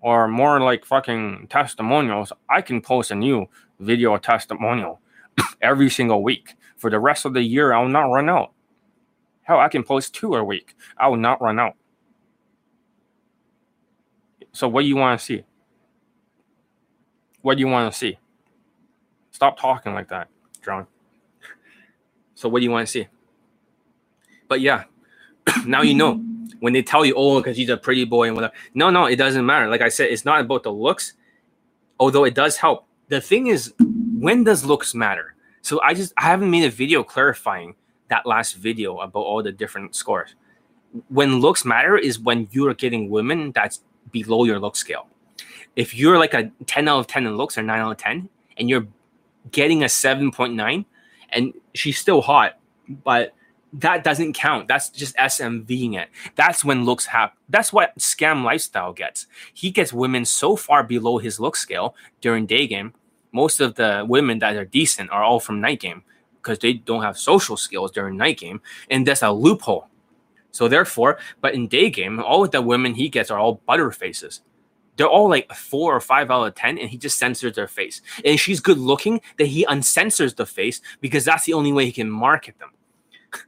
or more like fucking testimonials. I can post a new video testimonial every single week. For the rest of the year, I will not run out. Hell, I can post two a week. I will not run out. So, what do you want to see? What do you want to see? Stop talking like that, John. So, what do you want to see? But yeah, now you know when they tell you, oh, because he's a pretty boy and whatever. No, no, it doesn't matter. Like I said, it's not about the looks, although it does help. The thing is, when does looks matter? So I just I haven't made a video clarifying that last video about all the different scores. When looks matter is when you're getting women that's below your look scale. If you're like a 10 out of 10 in looks or 9 out of 10 and you're getting a 7.9 and she's still hot, but that doesn't count. That's just SMVing it. That's when looks happen. That's what scam lifestyle gets. He gets women so far below his look scale during day game. Most of the women that are decent are all from night game because they don't have social skills during night game, and that's a loophole. So therefore, but in day game, all of the women he gets are all butter faces. They're all like four or five out of ten, and he just censors their face. And she's good looking, that he uncensors the face because that's the only way he can market them.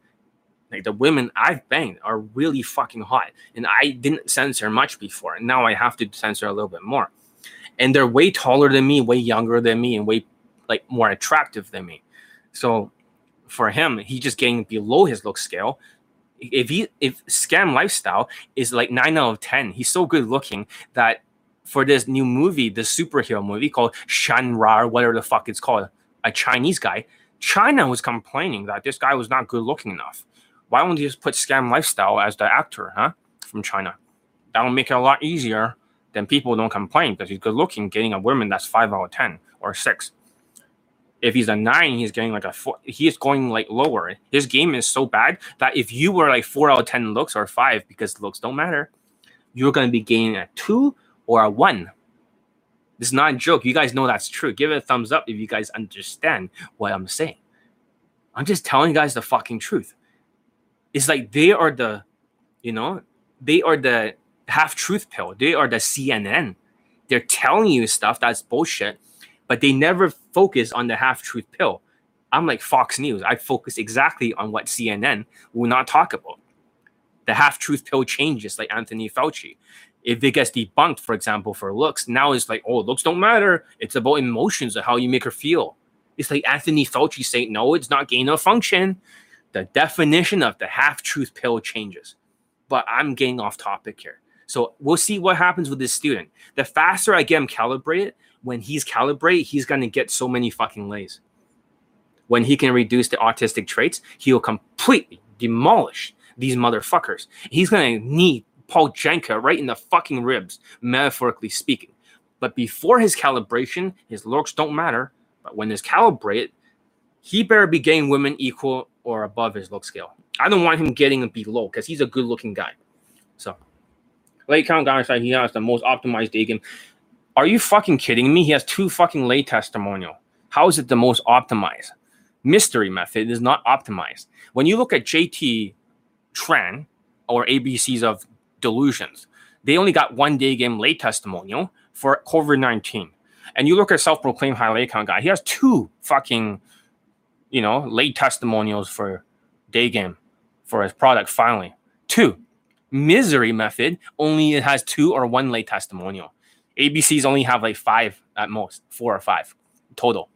like the women I've banged are really fucking hot, and I didn't censor much before, and now I have to censor a little bit more. And they're way taller than me, way younger than me, and way like more attractive than me. So for him, he just getting below his look scale. If he if scam lifestyle is like nine out of ten, he's so good looking that for this new movie, the superhero movie called Shan Ra, whatever the fuck it's called, a Chinese guy, China was complaining that this guy was not good looking enough. Why don't you just put scam lifestyle as the actor, huh? From China. That'll make it a lot easier. Then people don't complain because he's good looking, getting a woman that's five out of ten or six if he's a nine, he's getting like a four. He is going like lower. His game is so bad that if you were like four out of ten looks or five, because looks don't matter, you're going to be gaining a two or a one. This is not a joke. You guys know that's true. Give it a thumbs up if you guys understand what I'm saying. I'm just telling you guys the fucking truth. It's like they are the, you know, they are the half truth pill. They are the CNN. They're telling you stuff that's bullshit but they never focus on the half truth pill. I'm like Fox News. I focus exactly on what CNN will not talk about. The half truth pill changes, like Anthony Fauci. If it gets debunked, for example, for looks, now it's like, oh, looks don't matter. It's about emotions and how you make her feel. It's like Anthony Fauci saying, no, it's not gain of function. The definition of the half truth pill changes. But I'm getting off topic here. So we'll see what happens with this student. The faster I get him calibrated, when he's calibrated, he's going to get so many fucking lays. When he can reduce the autistic traits, he'll completely demolish these motherfuckers. He's going to knee Paul Janka right in the fucking ribs, metaphorically speaking. But before his calibration, his looks don't matter. But when he's calibrated, he better be getting women equal or above his look scale. I don't want him getting below because he's a good looking guy. So, lay count guy said he has the most optimized day game. Are you fucking kidding me? He has two fucking lay testimonial. How is it the most optimized? Mystery method is not optimized. When you look at JT Tran or ABCs of delusions, they only got one day game lay testimonial for COVID 19. And you look at self proclaimed high lay count guy, he has two fucking, you know, lay testimonials for day game for his product finally. Two. Misery method only has two or one lay testimonial. ABCs only have like five at most, four or five total.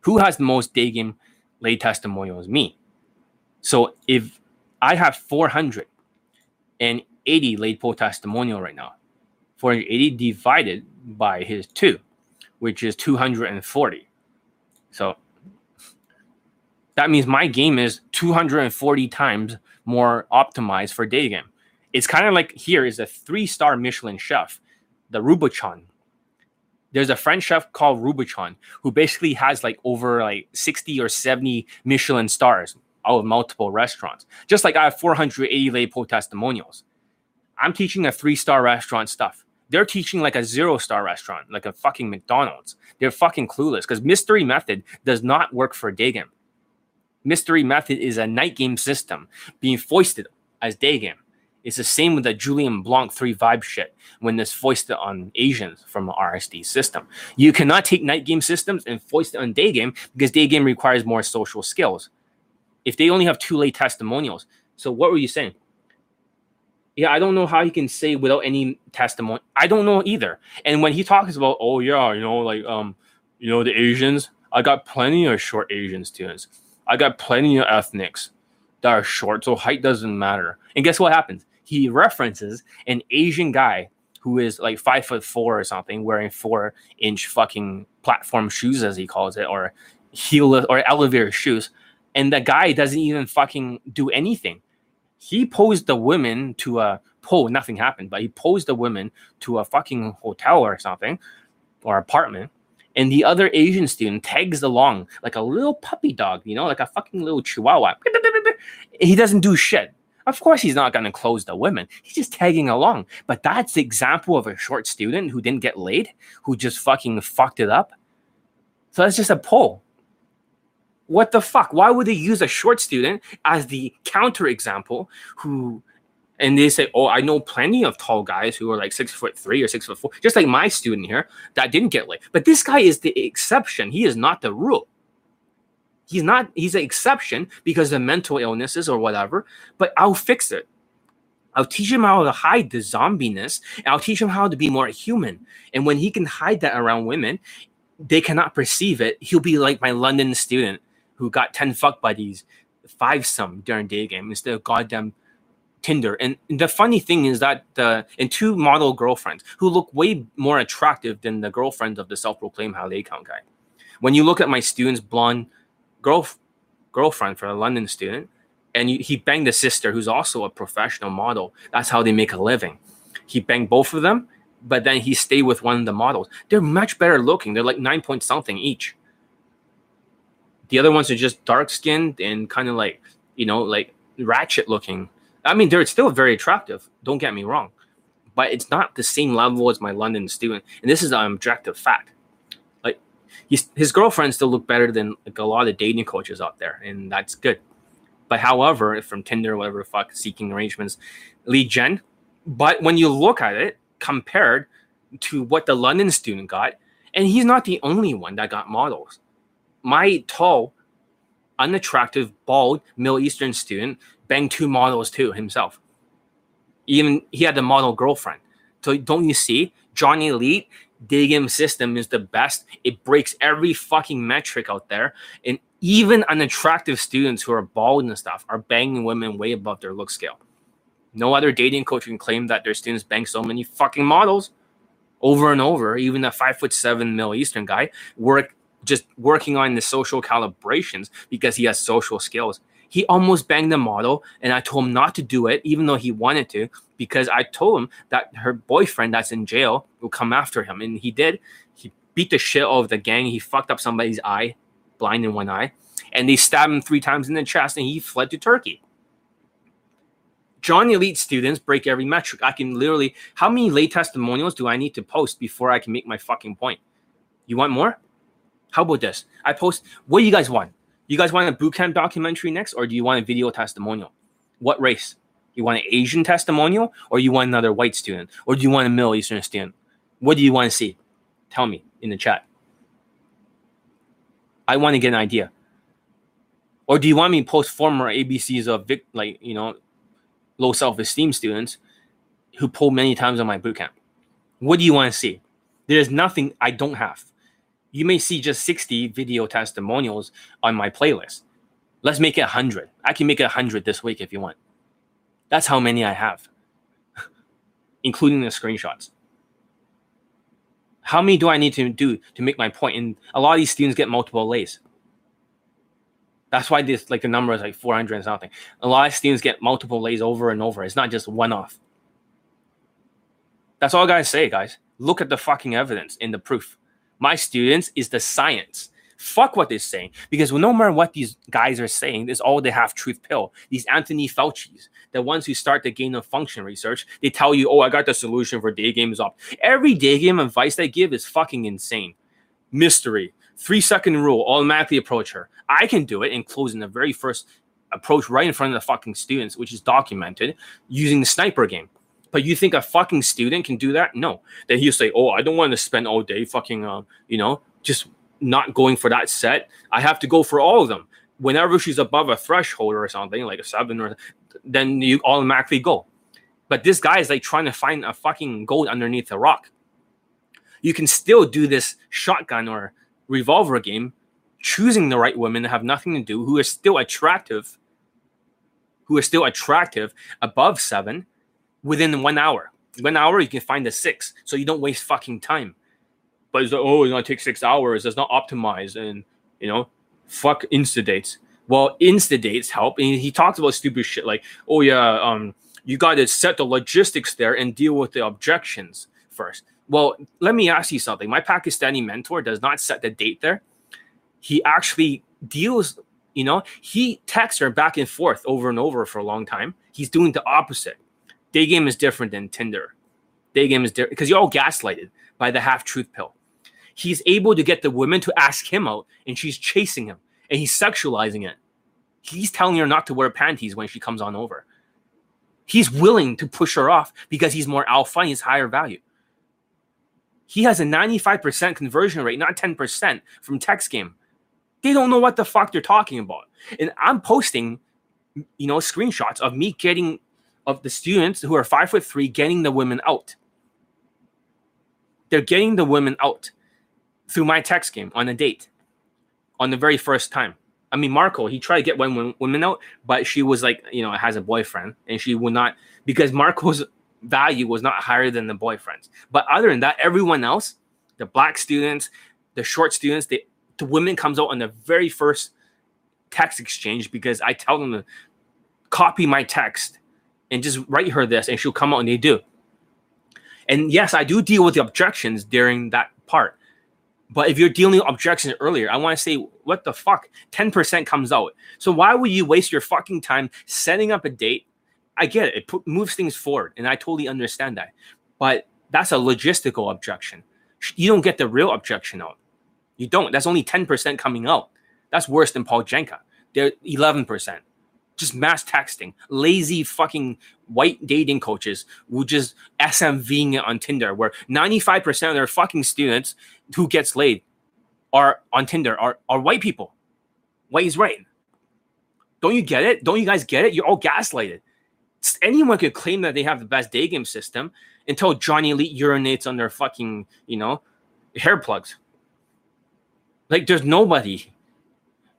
Who has the most day game lay testimonials? Me. So if I have 480 late poll testimonial right now, 480 divided by his two, which is 240. So that means my game is 240 times more optimized for day game. It's kind of like here is a three star Michelin chef the Robuchon. There's a French chef called Robuchon who basically has like over like 60 or 70 Michelin stars out of multiple restaurants. Just like I have 480 Leopold testimonials. I'm teaching a three star restaurant stuff. They're teaching like a zero star restaurant, like a fucking McDonald's. They're fucking clueless because mystery method does not work for day game. Mystery method is a night game system being foisted as day game. It's the same with the Julien Blanc 3 vibe shit when it's foisted on Asians from the RSD system. You cannot take night game systems and foist it on day game because day game requires more social skills. If they only have two lay testimonials. So what were you saying? Yeah, I don't know how he can say without any testimony. I don't know either. And when he talks about, oh yeah, you know, like um, you know, the Asians, I got plenty of short Asian students. I got plenty of ethnics that are short, so height doesn't matter. And guess what happens? he references an Asian guy who is like five foot four or something, wearing four inch fucking platform shoes, as he calls it, or heel or elevator shoes. And the guy doesn't even fucking do anything. He posed the women to a pole, nothing happened, but he posed the women to a fucking hotel or something or apartment. And the other Asian student tags along like a little puppy dog, you know, like a fucking little chihuahua he doesn't do shit. Of course, he's not going to close the women. He's just tagging along. But that's the example of a short student who didn't get laid, who just fucking fucked it up. So that's just a poll. What the fuck? Why would they use a short student as the counter example who and they say, Oh, I know plenty of tall guys who are like six foot three or six foot four, just like my student here that didn't get laid. But this guy is the exception. He is not the rule. He's not, he's an exception because of mental illnesses or whatever, but I'll fix it. I'll teach him how to hide the zombiness. I'll teach him how to be more human. And when he can hide that around women, they cannot perceive it. He'll be like my London student who got 10 fuck buddies, five some during day game instead of goddamn Tinder. And the funny thing is that the and two model girlfriends who look way more attractive than the girlfriends of the self-proclaimed they count guy. When you look at my student's blonde girl girlfriend for a London student, and you, he banged the sister who's also a professional model. That's how they make a living. He banged both of them, but then he stayed with one of the models. They're much better looking. They're like nine point something each. The other ones are just dark skinned and kind of like, you know, like ratchet looking. I mean, they're still very attractive. Don't get me wrong, but it's not the same level as my London student. And this is an objective fact. Like, his, his still look better than like a lot of dating coaches out there, and that's good. But however, from Tinder, whatever fuck, seeking arrangements, lead gen. But when you look at it compared to what the London student got, and he's not the only one that got models. My tall, unattractive, bald Middle Eastern student banged two models too himself. Even he had the model girlfriend. So don't you see? Johnny Elite game system is the best. It breaks every fucking metric out there. And even unattractive students who are bald and stuff are banging women way above their look scale. No other dating coach can claim that their students bang so many fucking models over and over. Even a five foot seven Middle Eastern guy work just working on the social calibrations because he has social skills. He almost banged the model, and I told him not to do it, even though he wanted to, because I told him that her boyfriend that's in jail will come after him, and he did. He beat the shit out of the gang. He fucked up somebody's eye, blind in one eye, and they stabbed him three times in the chest, and he fled to Turkey. John Elite students break every metric. I can literally, how many lay testimonials do I need to post before I can make my fucking point? You want more? How about this? I post, what do you guys want? You guys want a bootcamp documentary next, or do you want a video testimonial? What race? You want an Asian testimonial, or you want another white student, or do you want a Middle Eastern student? What do you want to see? Tell me in the chat. I want to get an idea. Or do you want me to post former ABCs of vic, like you know, low self-esteem students who pull many times on my bootcamp? What do you want to see? There's nothing I don't have. You may see just 60 video testimonials on my playlist. Let's make it 100. I can make it 100 this week if you want. That's how many I have, including the screenshots. How many do I need to do to make my point? And a lot of these students get multiple lays. That's why this like the number is like 400 and something. A lot of students get multiple lays over and over. It's not just one off. That's all I gotta say, guys. Look at the fucking evidence in the proof. My students is the science. Fuck what they're saying. Because no matter what these guys are saying, is all they have truth pill. These Anthony Fauci's, the ones who start the gain of function research, they tell you, oh, I got the solution for day games up. Every day game advice they give is fucking insane. Mystery, three second rule, automatically approach her. I can do it in the very first approach right in front of the fucking students, which is documented using the sniper game. But you think a fucking student can do that? No. Then he'll say, "Oh, I don't want to spend all day fucking, uh, you know, just not going for that set. I have to go for all of them. Whenever she's above a threshold or something, like a seven, or then you automatically go. But this guy is like trying to find a fucking gold underneath a rock. You can still do this shotgun or revolver game, choosing the right women that have nothing to do, who are still attractive, who are still attractive above seven, within one hour. One hour, you can find a six, so you don't waste fucking time. But it's like, oh, it's gonna take six hours. It's not optimized, and you know, fuck insta dates. Well, insta dates help, and he talks about stupid shit like, oh yeah, um, you got to set the logistics there and deal with the objections first. Well, let me ask you something. My Pakistani mentor does not set the date there. He actually deals You know, he texts her back and forth over and over for a long time. He's doing the opposite. Day game is different than Tinder. Day game is different because you're all gaslighted by the half truth pill. He's able to get the women to ask him out, and she's chasing him, and he's sexualizing it. He's telling her not to wear panties when she comes on over. He's willing to push her off because he's more alpha and he's higher value. He has a 95% conversion rate, not 10% from text game. They don't know what the fuck they're talking about. And I'm posting, you know, screenshots of me getting of the students who are five foot three getting the women out. They're getting the women out through my text game on a date on the very first time. I mean, Marco, he tried to get one woman out, but she was like, you know, has a boyfriend, and she would not because Marco's value was not higher than the boyfriend's. But other than that, everyone else, the black students, the short students, they, the women comes out on the very first text exchange because I tell them to copy my text and just write her this, and she'll come out and they do. And yes, I do deal with the objections during that part. But if you're dealing with objections earlier, I want to say, what the fuck? 10% comes out. So why would you waste your fucking time setting up a date? I get it. It moves things forward. And I totally understand that. But that's a logistical objection. You don't get the real objection out. You don't. That's only 10% coming out. That's worse than Paul Janka. They're 11% just mass texting, lazy fucking white dating coaches who just SMVing it on Tinder, where 95% of their fucking students who gets laid are on Tinder are, are white people. White is right. Don't you get it? Don't you guys get it? You're all gaslighted. Anyone could claim that they have the best day game system until Johnny Elite urinates on their fucking, you know, hair plugs. Like there's nobody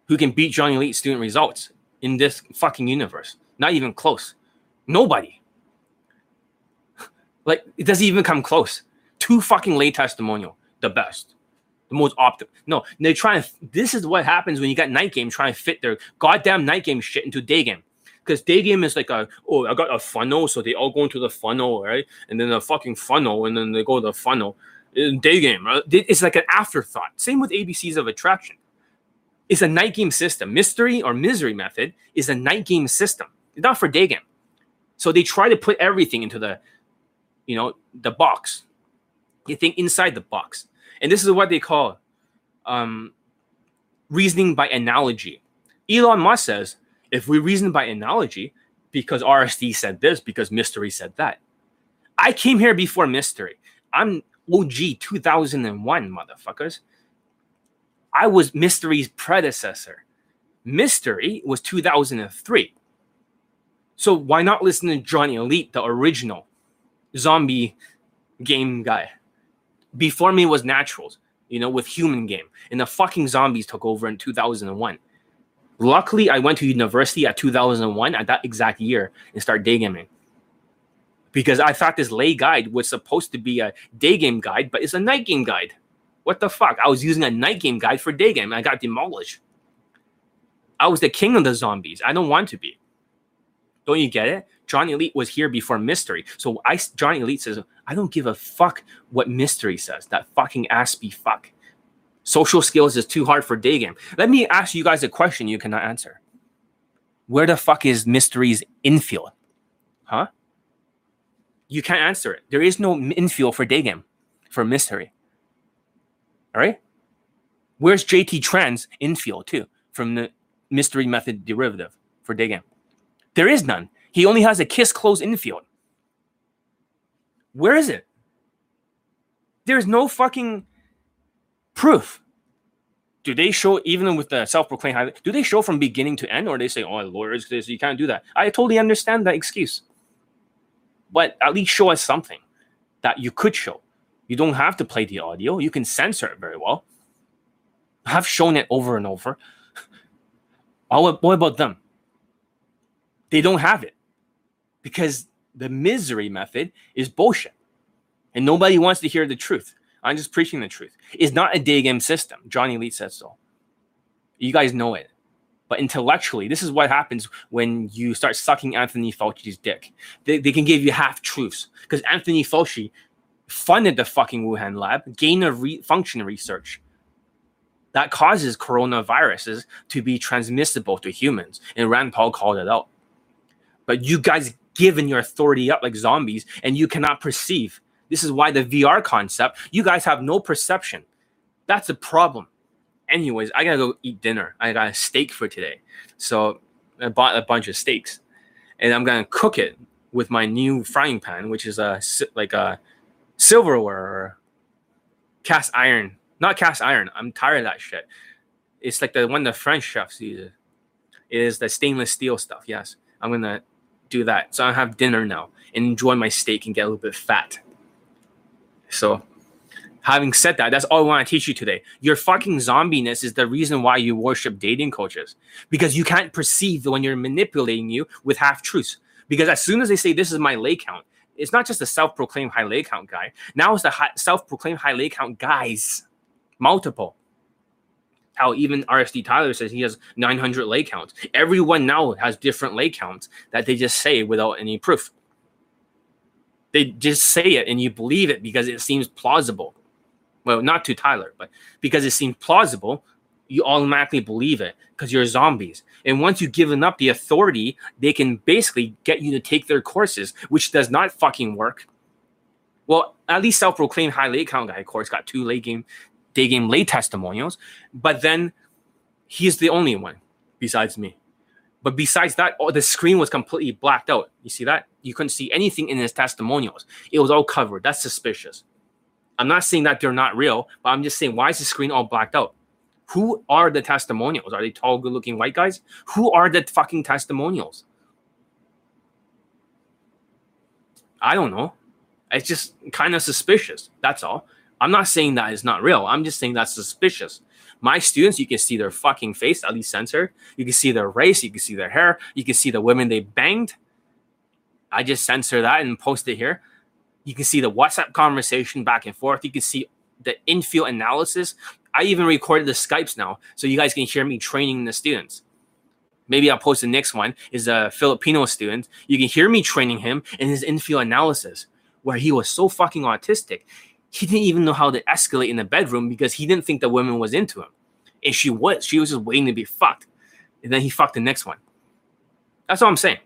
who can beat Johnny Elite student results in this fucking universe. Not even close. Nobody. Like it doesn't even come close. Two fucking lay testimonial, the best, the most optimal. No, they try and This is what happens when you got night game trying to fit their goddamn night game shit into day game. Because day game is like a oh I got a funnel, so they all go into the funnel, right? And then the fucking funnel, and then they go to the funnel. In day game, right? It's like an afterthought. Same with ABCs of attraction is a night game system. Mystery or misery method is a night game system. Not for day game. So they try to put everything into the, you know, the box. You think inside the box. And this is what they call um, reasoning by analogy. Elon Musk says, if we reason by analogy, because RSD said this, because mystery said that. I came here before mystery. I'm OG 2001, motherfuckers. I was Mystery's predecessor. Mystery was 2003. So why not listen to Johnny Elite, the original zombie game guy? Before me was Naturals, you know, with human game. And the fucking zombies took over in 2001. Luckily, I went to university at 2001 at that exact year and started day gaming. Because I thought this lay guide was supposed to be a day game guide, but it's a night game guide. What the fuck? I was using a night game guide for day game. I got demolished. I was the king of the zombies. I don't want to be. Don't you get it? Johnny Elite was here before Mystery. So I Johnny Elite says, I don't give a fuck what Mystery says. That fucking ass be fuck. Social skills is too hard for day game. Let me ask you guys a question you cannot answer. Where the fuck is Mystery's infield? Huh? You can't answer it. There is no infield for day game for Mystery. Right. Where's JT Tran's infield too from the mystery method derivative for digging? There is none. He only has a kiss close infield. Where is it? There's no fucking proof. Do they show even with the self-proclaimed high? Do they show from beginning to end, or they say, "Oh, lawyers, this you can't do that"? I totally understand that excuse, but at least show us something that you could show. You don't have to play the audio. You can censor it very well. I've shown it over and over. what about them? They don't have it because the misery method is bullshit. And nobody wants to hear the truth. I'm just preaching the truth. It's not a day game system. Johnny Elite says so. You guys know it. But intellectually, this is what happens when you start sucking Anthony Fauci's dick. They, they can give you half truths because Anthony Fauci funded the fucking Wuhan lab, gain of re- function research. that causes coronaviruses to be transmissible to humans. And Rand Paul called it out. But you guys given your authority up like zombies and you cannot perceive. This is why the VR concept, you guys have no perception. That's a problem. Anyways, I gotta go eat dinner. I got a steak for today. So I bought a bunch of steaks and I'm gonna cook it with my new frying pan, which is a like a silverware cast iron. Not cast iron. I'm tired of that shit. It's like the one the French chefs use. It is the stainless steel stuff. Yes, I'm gonna do that. So I have dinner now and enjoy my steak and get a little bit fat. So, having said that, that's all I want to teach you today. Your fucking zombiness is the reason why you worship dating coaches because you can't perceive when you're manipulating you with half truths. Because as soon as they say this is my lay count, it's not just a self-proclaimed high lay count guy. Now it's the high, self-proclaimed high lay count guys, multiple. How even RSD Tyler says he has 900 lay counts. Everyone now has different lay counts that they just say without any proof. They just say it and you believe it because it seems plausible. Well, not to Tyler, but because it seems plausible, you automatically believe it because you're zombies. And once you've given up the authority, they can basically get you to take their courses, which does not fucking work. Well, at least self-proclaimed high lay count guy, of course, got two late game, day game lay testimonials, but then he's the only one besides me. But besides that, oh, the screen was completely blacked out. You see that? You couldn't see anything in his testimonials. It was all covered. That's suspicious. I'm not saying that they're not real, but I'm just saying why is the screen all blacked out? Who are the testimonials? Are they tall, good-looking white guys? Who are the fucking testimonials? I don't know. It's just kind of suspicious. That's all. I'm not saying that is not real. I'm just saying that's suspicious. My students, you can see their fucking face, at least censored. You can see their race. You can see their hair. You can see the women they banged. I just censor that and post it here. You can see the WhatsApp conversation back and forth. You can see the infield analysis. I even recorded the Skypes now, so you guys can hear me training the students. Maybe I'll post the next one is a Filipino student. You can hear me training him in his infield analysis, where he was so fucking autistic. He didn't even know how to escalate in the bedroom because he didn't think the woman was into him. And she was. She was just waiting to be fucked. And then he fucked the next one. That's all I'm saying.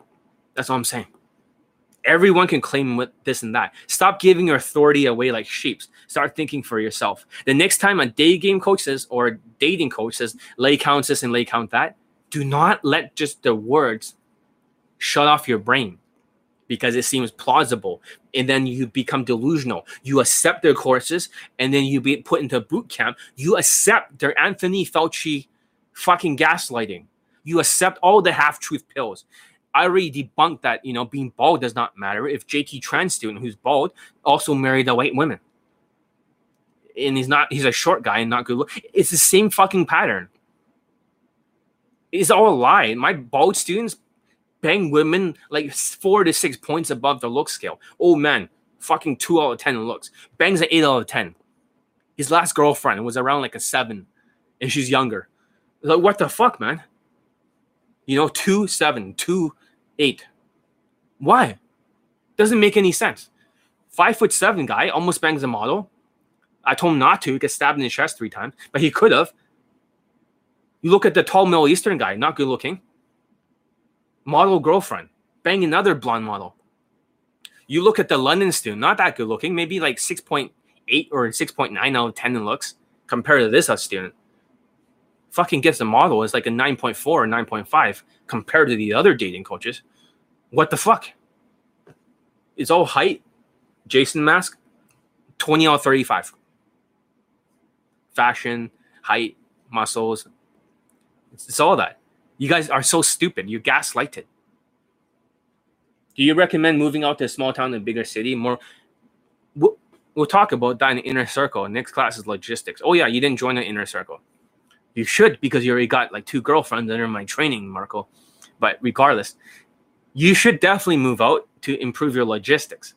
That's all I'm saying. Everyone can claim with this and that. Stop giving your authority away like sheep. Start thinking for yourself. The next time a day game coach says or dating coach says lay count this and lay count that, do not let just the words shut off your brain because it seems plausible and then you become delusional you accept their courses and then you be put into boot camp you accept their anthony fauci fucking gaslighting you accept all the half-truth pills I already debunked that you know being bald does not matter. If JT Tran's student who's bald also married a white woman, and he's not he's a short guy and not good look. It's the same fucking pattern. It's all a lie. My bald students bang women like four to six points above the look scale. Oh man, fucking two out of ten looks. Bangs an eight out of ten. His last girlfriend was around like a seven, and she's younger. Like what the fuck, man? You know, two seven, two eight. Why? Doesn't make any sense. Five foot seven guy almost bangs a model. I told him not to, get stabbed in the chest three times, but he could have. You look at the tall Middle Eastern guy, not good looking. Model girlfriend, bang another blonde model. You look at the London student, not that good looking, maybe like 6.8 or 6.9 out of 10 in looks compared to this student fucking gets a model is like a 9.4 or 9.5 compared to the other dating coaches. What the fuck? It's all height. Jason Mask, 20 out of 35. Fashion, height, muscles. It's, it's all that. You guys are so stupid. You gaslighted. Do you recommend moving out to a small town in a bigger city? More. We'll, we'll talk about that in the inner circle. Next class is logistics. Oh yeah, you didn't join the inner circle. You should because you already got like two girlfriends under my training, Marco. But regardless, you should definitely move out to improve your logistics.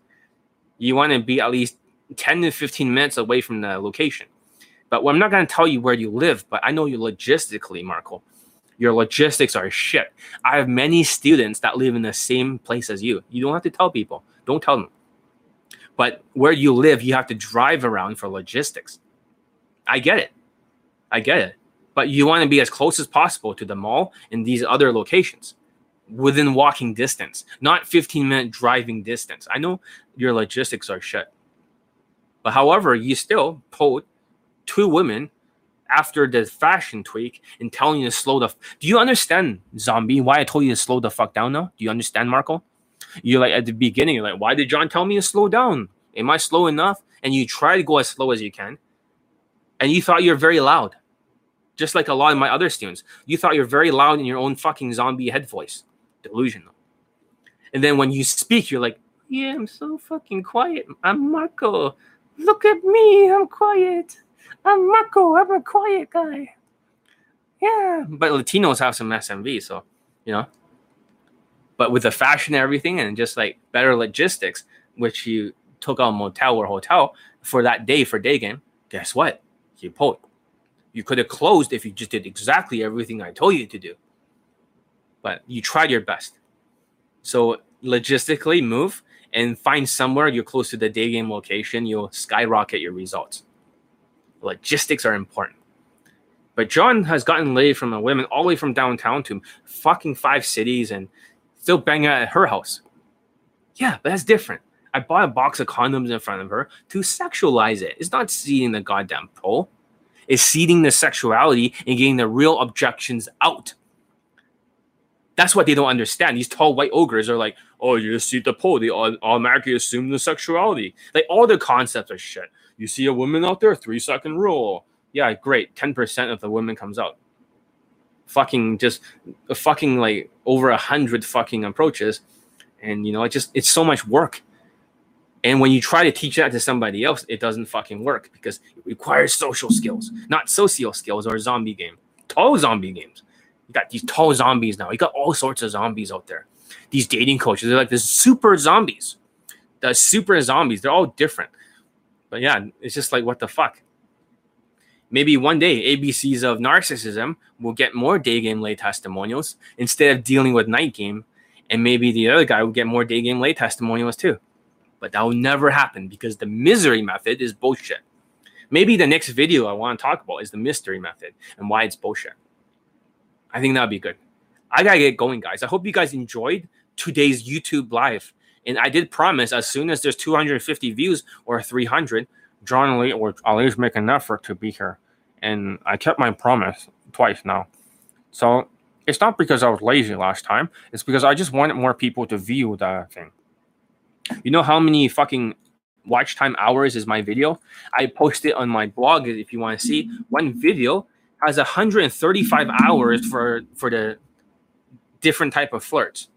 You want to be at least 10 to 15 minutes away from the location. But well, I'm not going to tell you where you live, but I know you logistically, Marco. Your logistics are shit. I have many students that live in the same place as you. You don't have to tell people. Don't tell them. But where you live, you have to drive around for logistics. I get it. I get it. But you want to be as close as possible to the mall and these other locations within walking distance, not 15 minute driving distance. I know your logistics are shit. But however, you still pulled two women after the fashion tweak and telling you to slow the. F- Do you understand, zombie? Why I told you to slow the fuck down now? Do you understand, Marco? You're like at the beginning, you're like, why did John tell me to slow down? Am I slow enough? And you try to go as slow as you can. And you thought you're very loud. Just like a lot of my other students. You thought you're very loud in your own fucking zombie head voice. Delusional. And then when you speak, you're like, yeah, I'm so fucking quiet. I'm Marco. Look at me. I'm quiet. I'm Marco. I'm a quiet guy. Yeah. But Latinos have some SMV, so, you know. But with the fashion and everything and just like better logistics, which you took out motel or hotel for that day for day game, guess what? You pulled. You could have closed if you just did exactly everything I told you to do. But you tried your best. So logistically move and find somewhere you're close to the day game location, you'll skyrocket your results. Logistics are important. But John has gotten laid from a woman all the way from downtown to fucking five cities and still banging at her house. Yeah, but that's different. I bought a box of condoms in front of her to sexualize it. It's not seeding the goddamn pole. It's seeding the sexuality and getting the real objections out. That's what they don't understand. These tall white ogres are like, oh, you see the pole. They automatically assume the sexuality. Like all the concepts are shit. You see a woman out there, three second rule. Yeah, great. 10% of the women comes out. Fucking just fucking like over a hundred fucking approaches. And you know, it just it's so much work. And when you try to teach that to somebody else, it doesn't fucking work because it requires social skills, not socio skills or zombie game. Tall zombie games. You got these tall zombies now. You got all sorts of zombies out there. These dating coaches, they're like the super zombies. The super zombies, they're all different. But yeah, it's just like what the fuck. Maybe one day ABCs of narcissism will get more day game lay testimonials instead of dealing with night game, and maybe the other guy will get more day game lay testimonials too. But that will never happen because the misery method is bullshit. Maybe the next video I want to talk about is the mystery method and why it's bullshit. I think that'd be good. I gotta get going, guys. I hope you guys enjoyed today's YouTube live. And I did promise as soon as there's 250 views or 300, John Lee or I'll at least make an effort to be here. And I kept my promise twice now. So it's not because I was lazy last time. It's because I just wanted more people to view the thing. You know how many fucking watch time hours is my video? I post it on my blog if you want to see. One video has 135 hours for for the different type of flirts.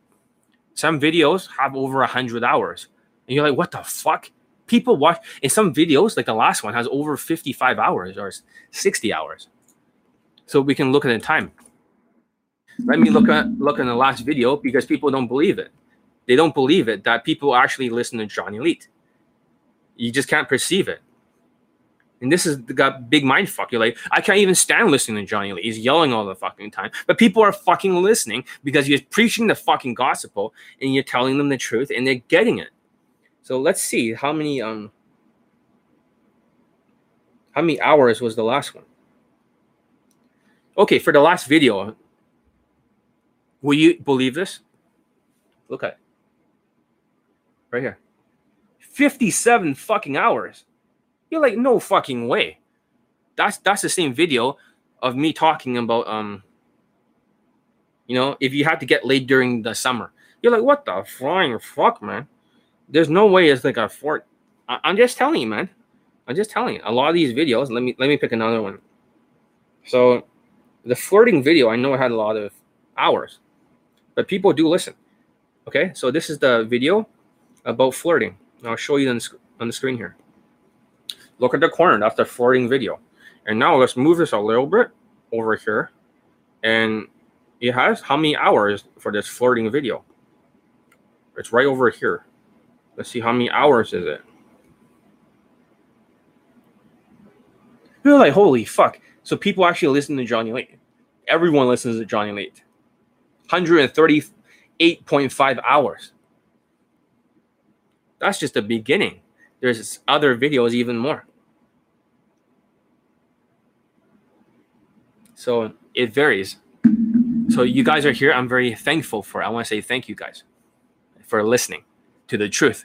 Some videos have over 100 hours. And you're like, what the fuck? People watch in some videos, like the last one has over 55 hours or 60 hours. So we can look at the time. Let me look at look at the last video because people don't believe it. They don't believe it that people actually listen to Johnny Elite. You just can't perceive it. And this has got big mind fuck. You're like, I can't even stand listening to Johnny Elite. He's yelling all the fucking time. But people are fucking listening because you're preaching the fucking gospel and you're telling them the truth and they're getting it. So let's see how many um how many hours was the last one? Okay, for the last video, will you believe this? Look at it. Right here. 57 fucking hours. You're like, no fucking way. That's that's the same video of me talking about um, you know, if you had to get laid during the summer. You're like, what the flying fuck, man? There's no way it's like a fort. I- I'm just telling you, man. I'm just telling you. A lot of these videos. Let me let me pick another one. So, the flirting video, I know it had a lot of hours, but people do listen. Okay, so this is the video about flirting. I'll show you on the, sc- on the screen here. Look at the corner. That's the flirting video. And now let's move this a little bit over here. And it has how many hours for this flirting video? It's right over here. Let's see how many hours is it. You're like, holy fuck. So people actually listen to Johnny Elite. Everyone listens to Johnny Elite. 138.5 hours. That's just the beginning. There's other videos even more. So it varies. So you guys are here. I'm very thankful for. It. I want to say thank you guys for listening to the truth.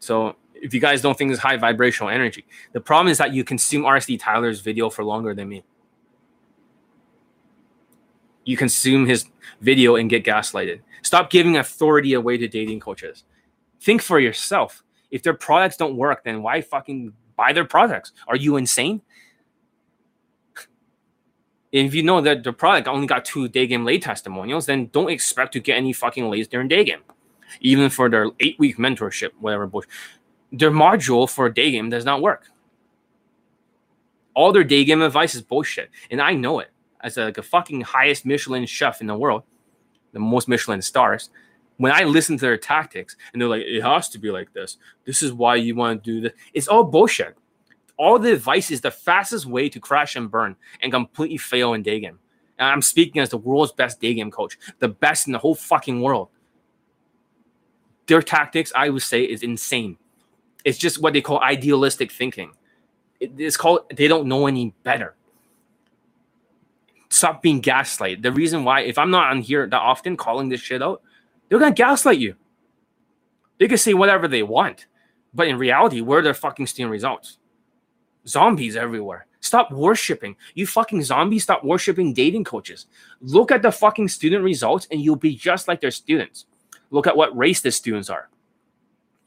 So if you guys don't think it's high vibrational energy, the problem is that you consume RSD Tyler's video for longer than me. You consume his video and get gaslighted. Stop giving authority away to dating coaches. Think for yourself. If their products don't work, then why fucking buy their products? Are you insane? If you know that the product only got two day game lay testimonials, then don't expect to get any fucking lays during day game. Even for their eight week mentorship, whatever bullshit. Their module for day game does not work. All their day game advice is bullshit. And I know it as a, like a fucking highest Michelin chef in the world, the most Michelin stars. When I listen to their tactics and they're like, it has to be like this. This is why you want to do this. It's all bullshit all the advice is the fastest way to crash and burn and completely fail in day game. And I'm speaking as the world's best day game coach, the best in the whole fucking world. Their tactics, I would say, is insane. It's just what they call idealistic thinking. It's called they don't know any better. Stop being gaslight. The reason why, if I'm not on here that often calling this shit out, they're gonna gaslight you. They can say whatever they want, but in reality, where are their fucking stealing results? Zombies everywhere. Stop worshiping. You fucking zombies, stop worshiping dating coaches. Look at the fucking student results and you'll be just like their students. Look at what race the students are.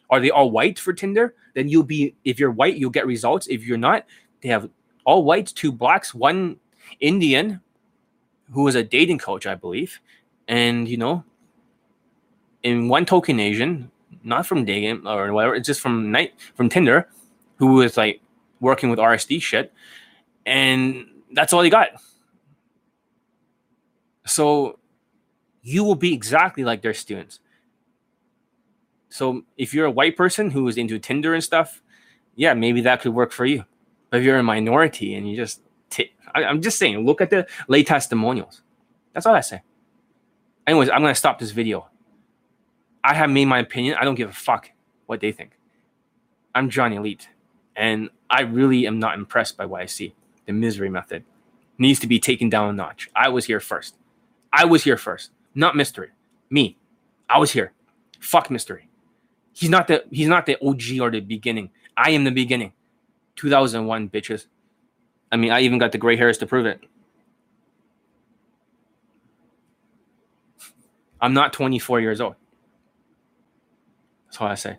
Are they all white for Tinder? Then you'll be, if you're white, you'll get results. If you're not, they have all whites, two blacks, one Indian who was a dating coach, I believe. And, you know, in one token Asian, not from dating or whatever, it's just from night from Tinder, who was like working with RSD shit, and that's all he got. So you will be exactly like their students. So if you're a white person who is into Tinder and stuff, yeah, maybe that could work for you. But if you're a minority and you just, t- I, I'm just saying, look at the lay testimonials. That's all I say. Anyways, I'm gonna stop this video. I have made my opinion. I don't give a fuck what they think. I'm Johnny Elite. And I really am not impressed by what I see. The misery method needs to be taken down a notch. I was here first. I was here first, not mystery. Me. I was here. Fuck mystery. He's not the he's not the OG or the beginning. I am the beginning. 2001 bitches. I mean, I even got the gray hairs to prove it. I'm not 24 years old. That's all I say.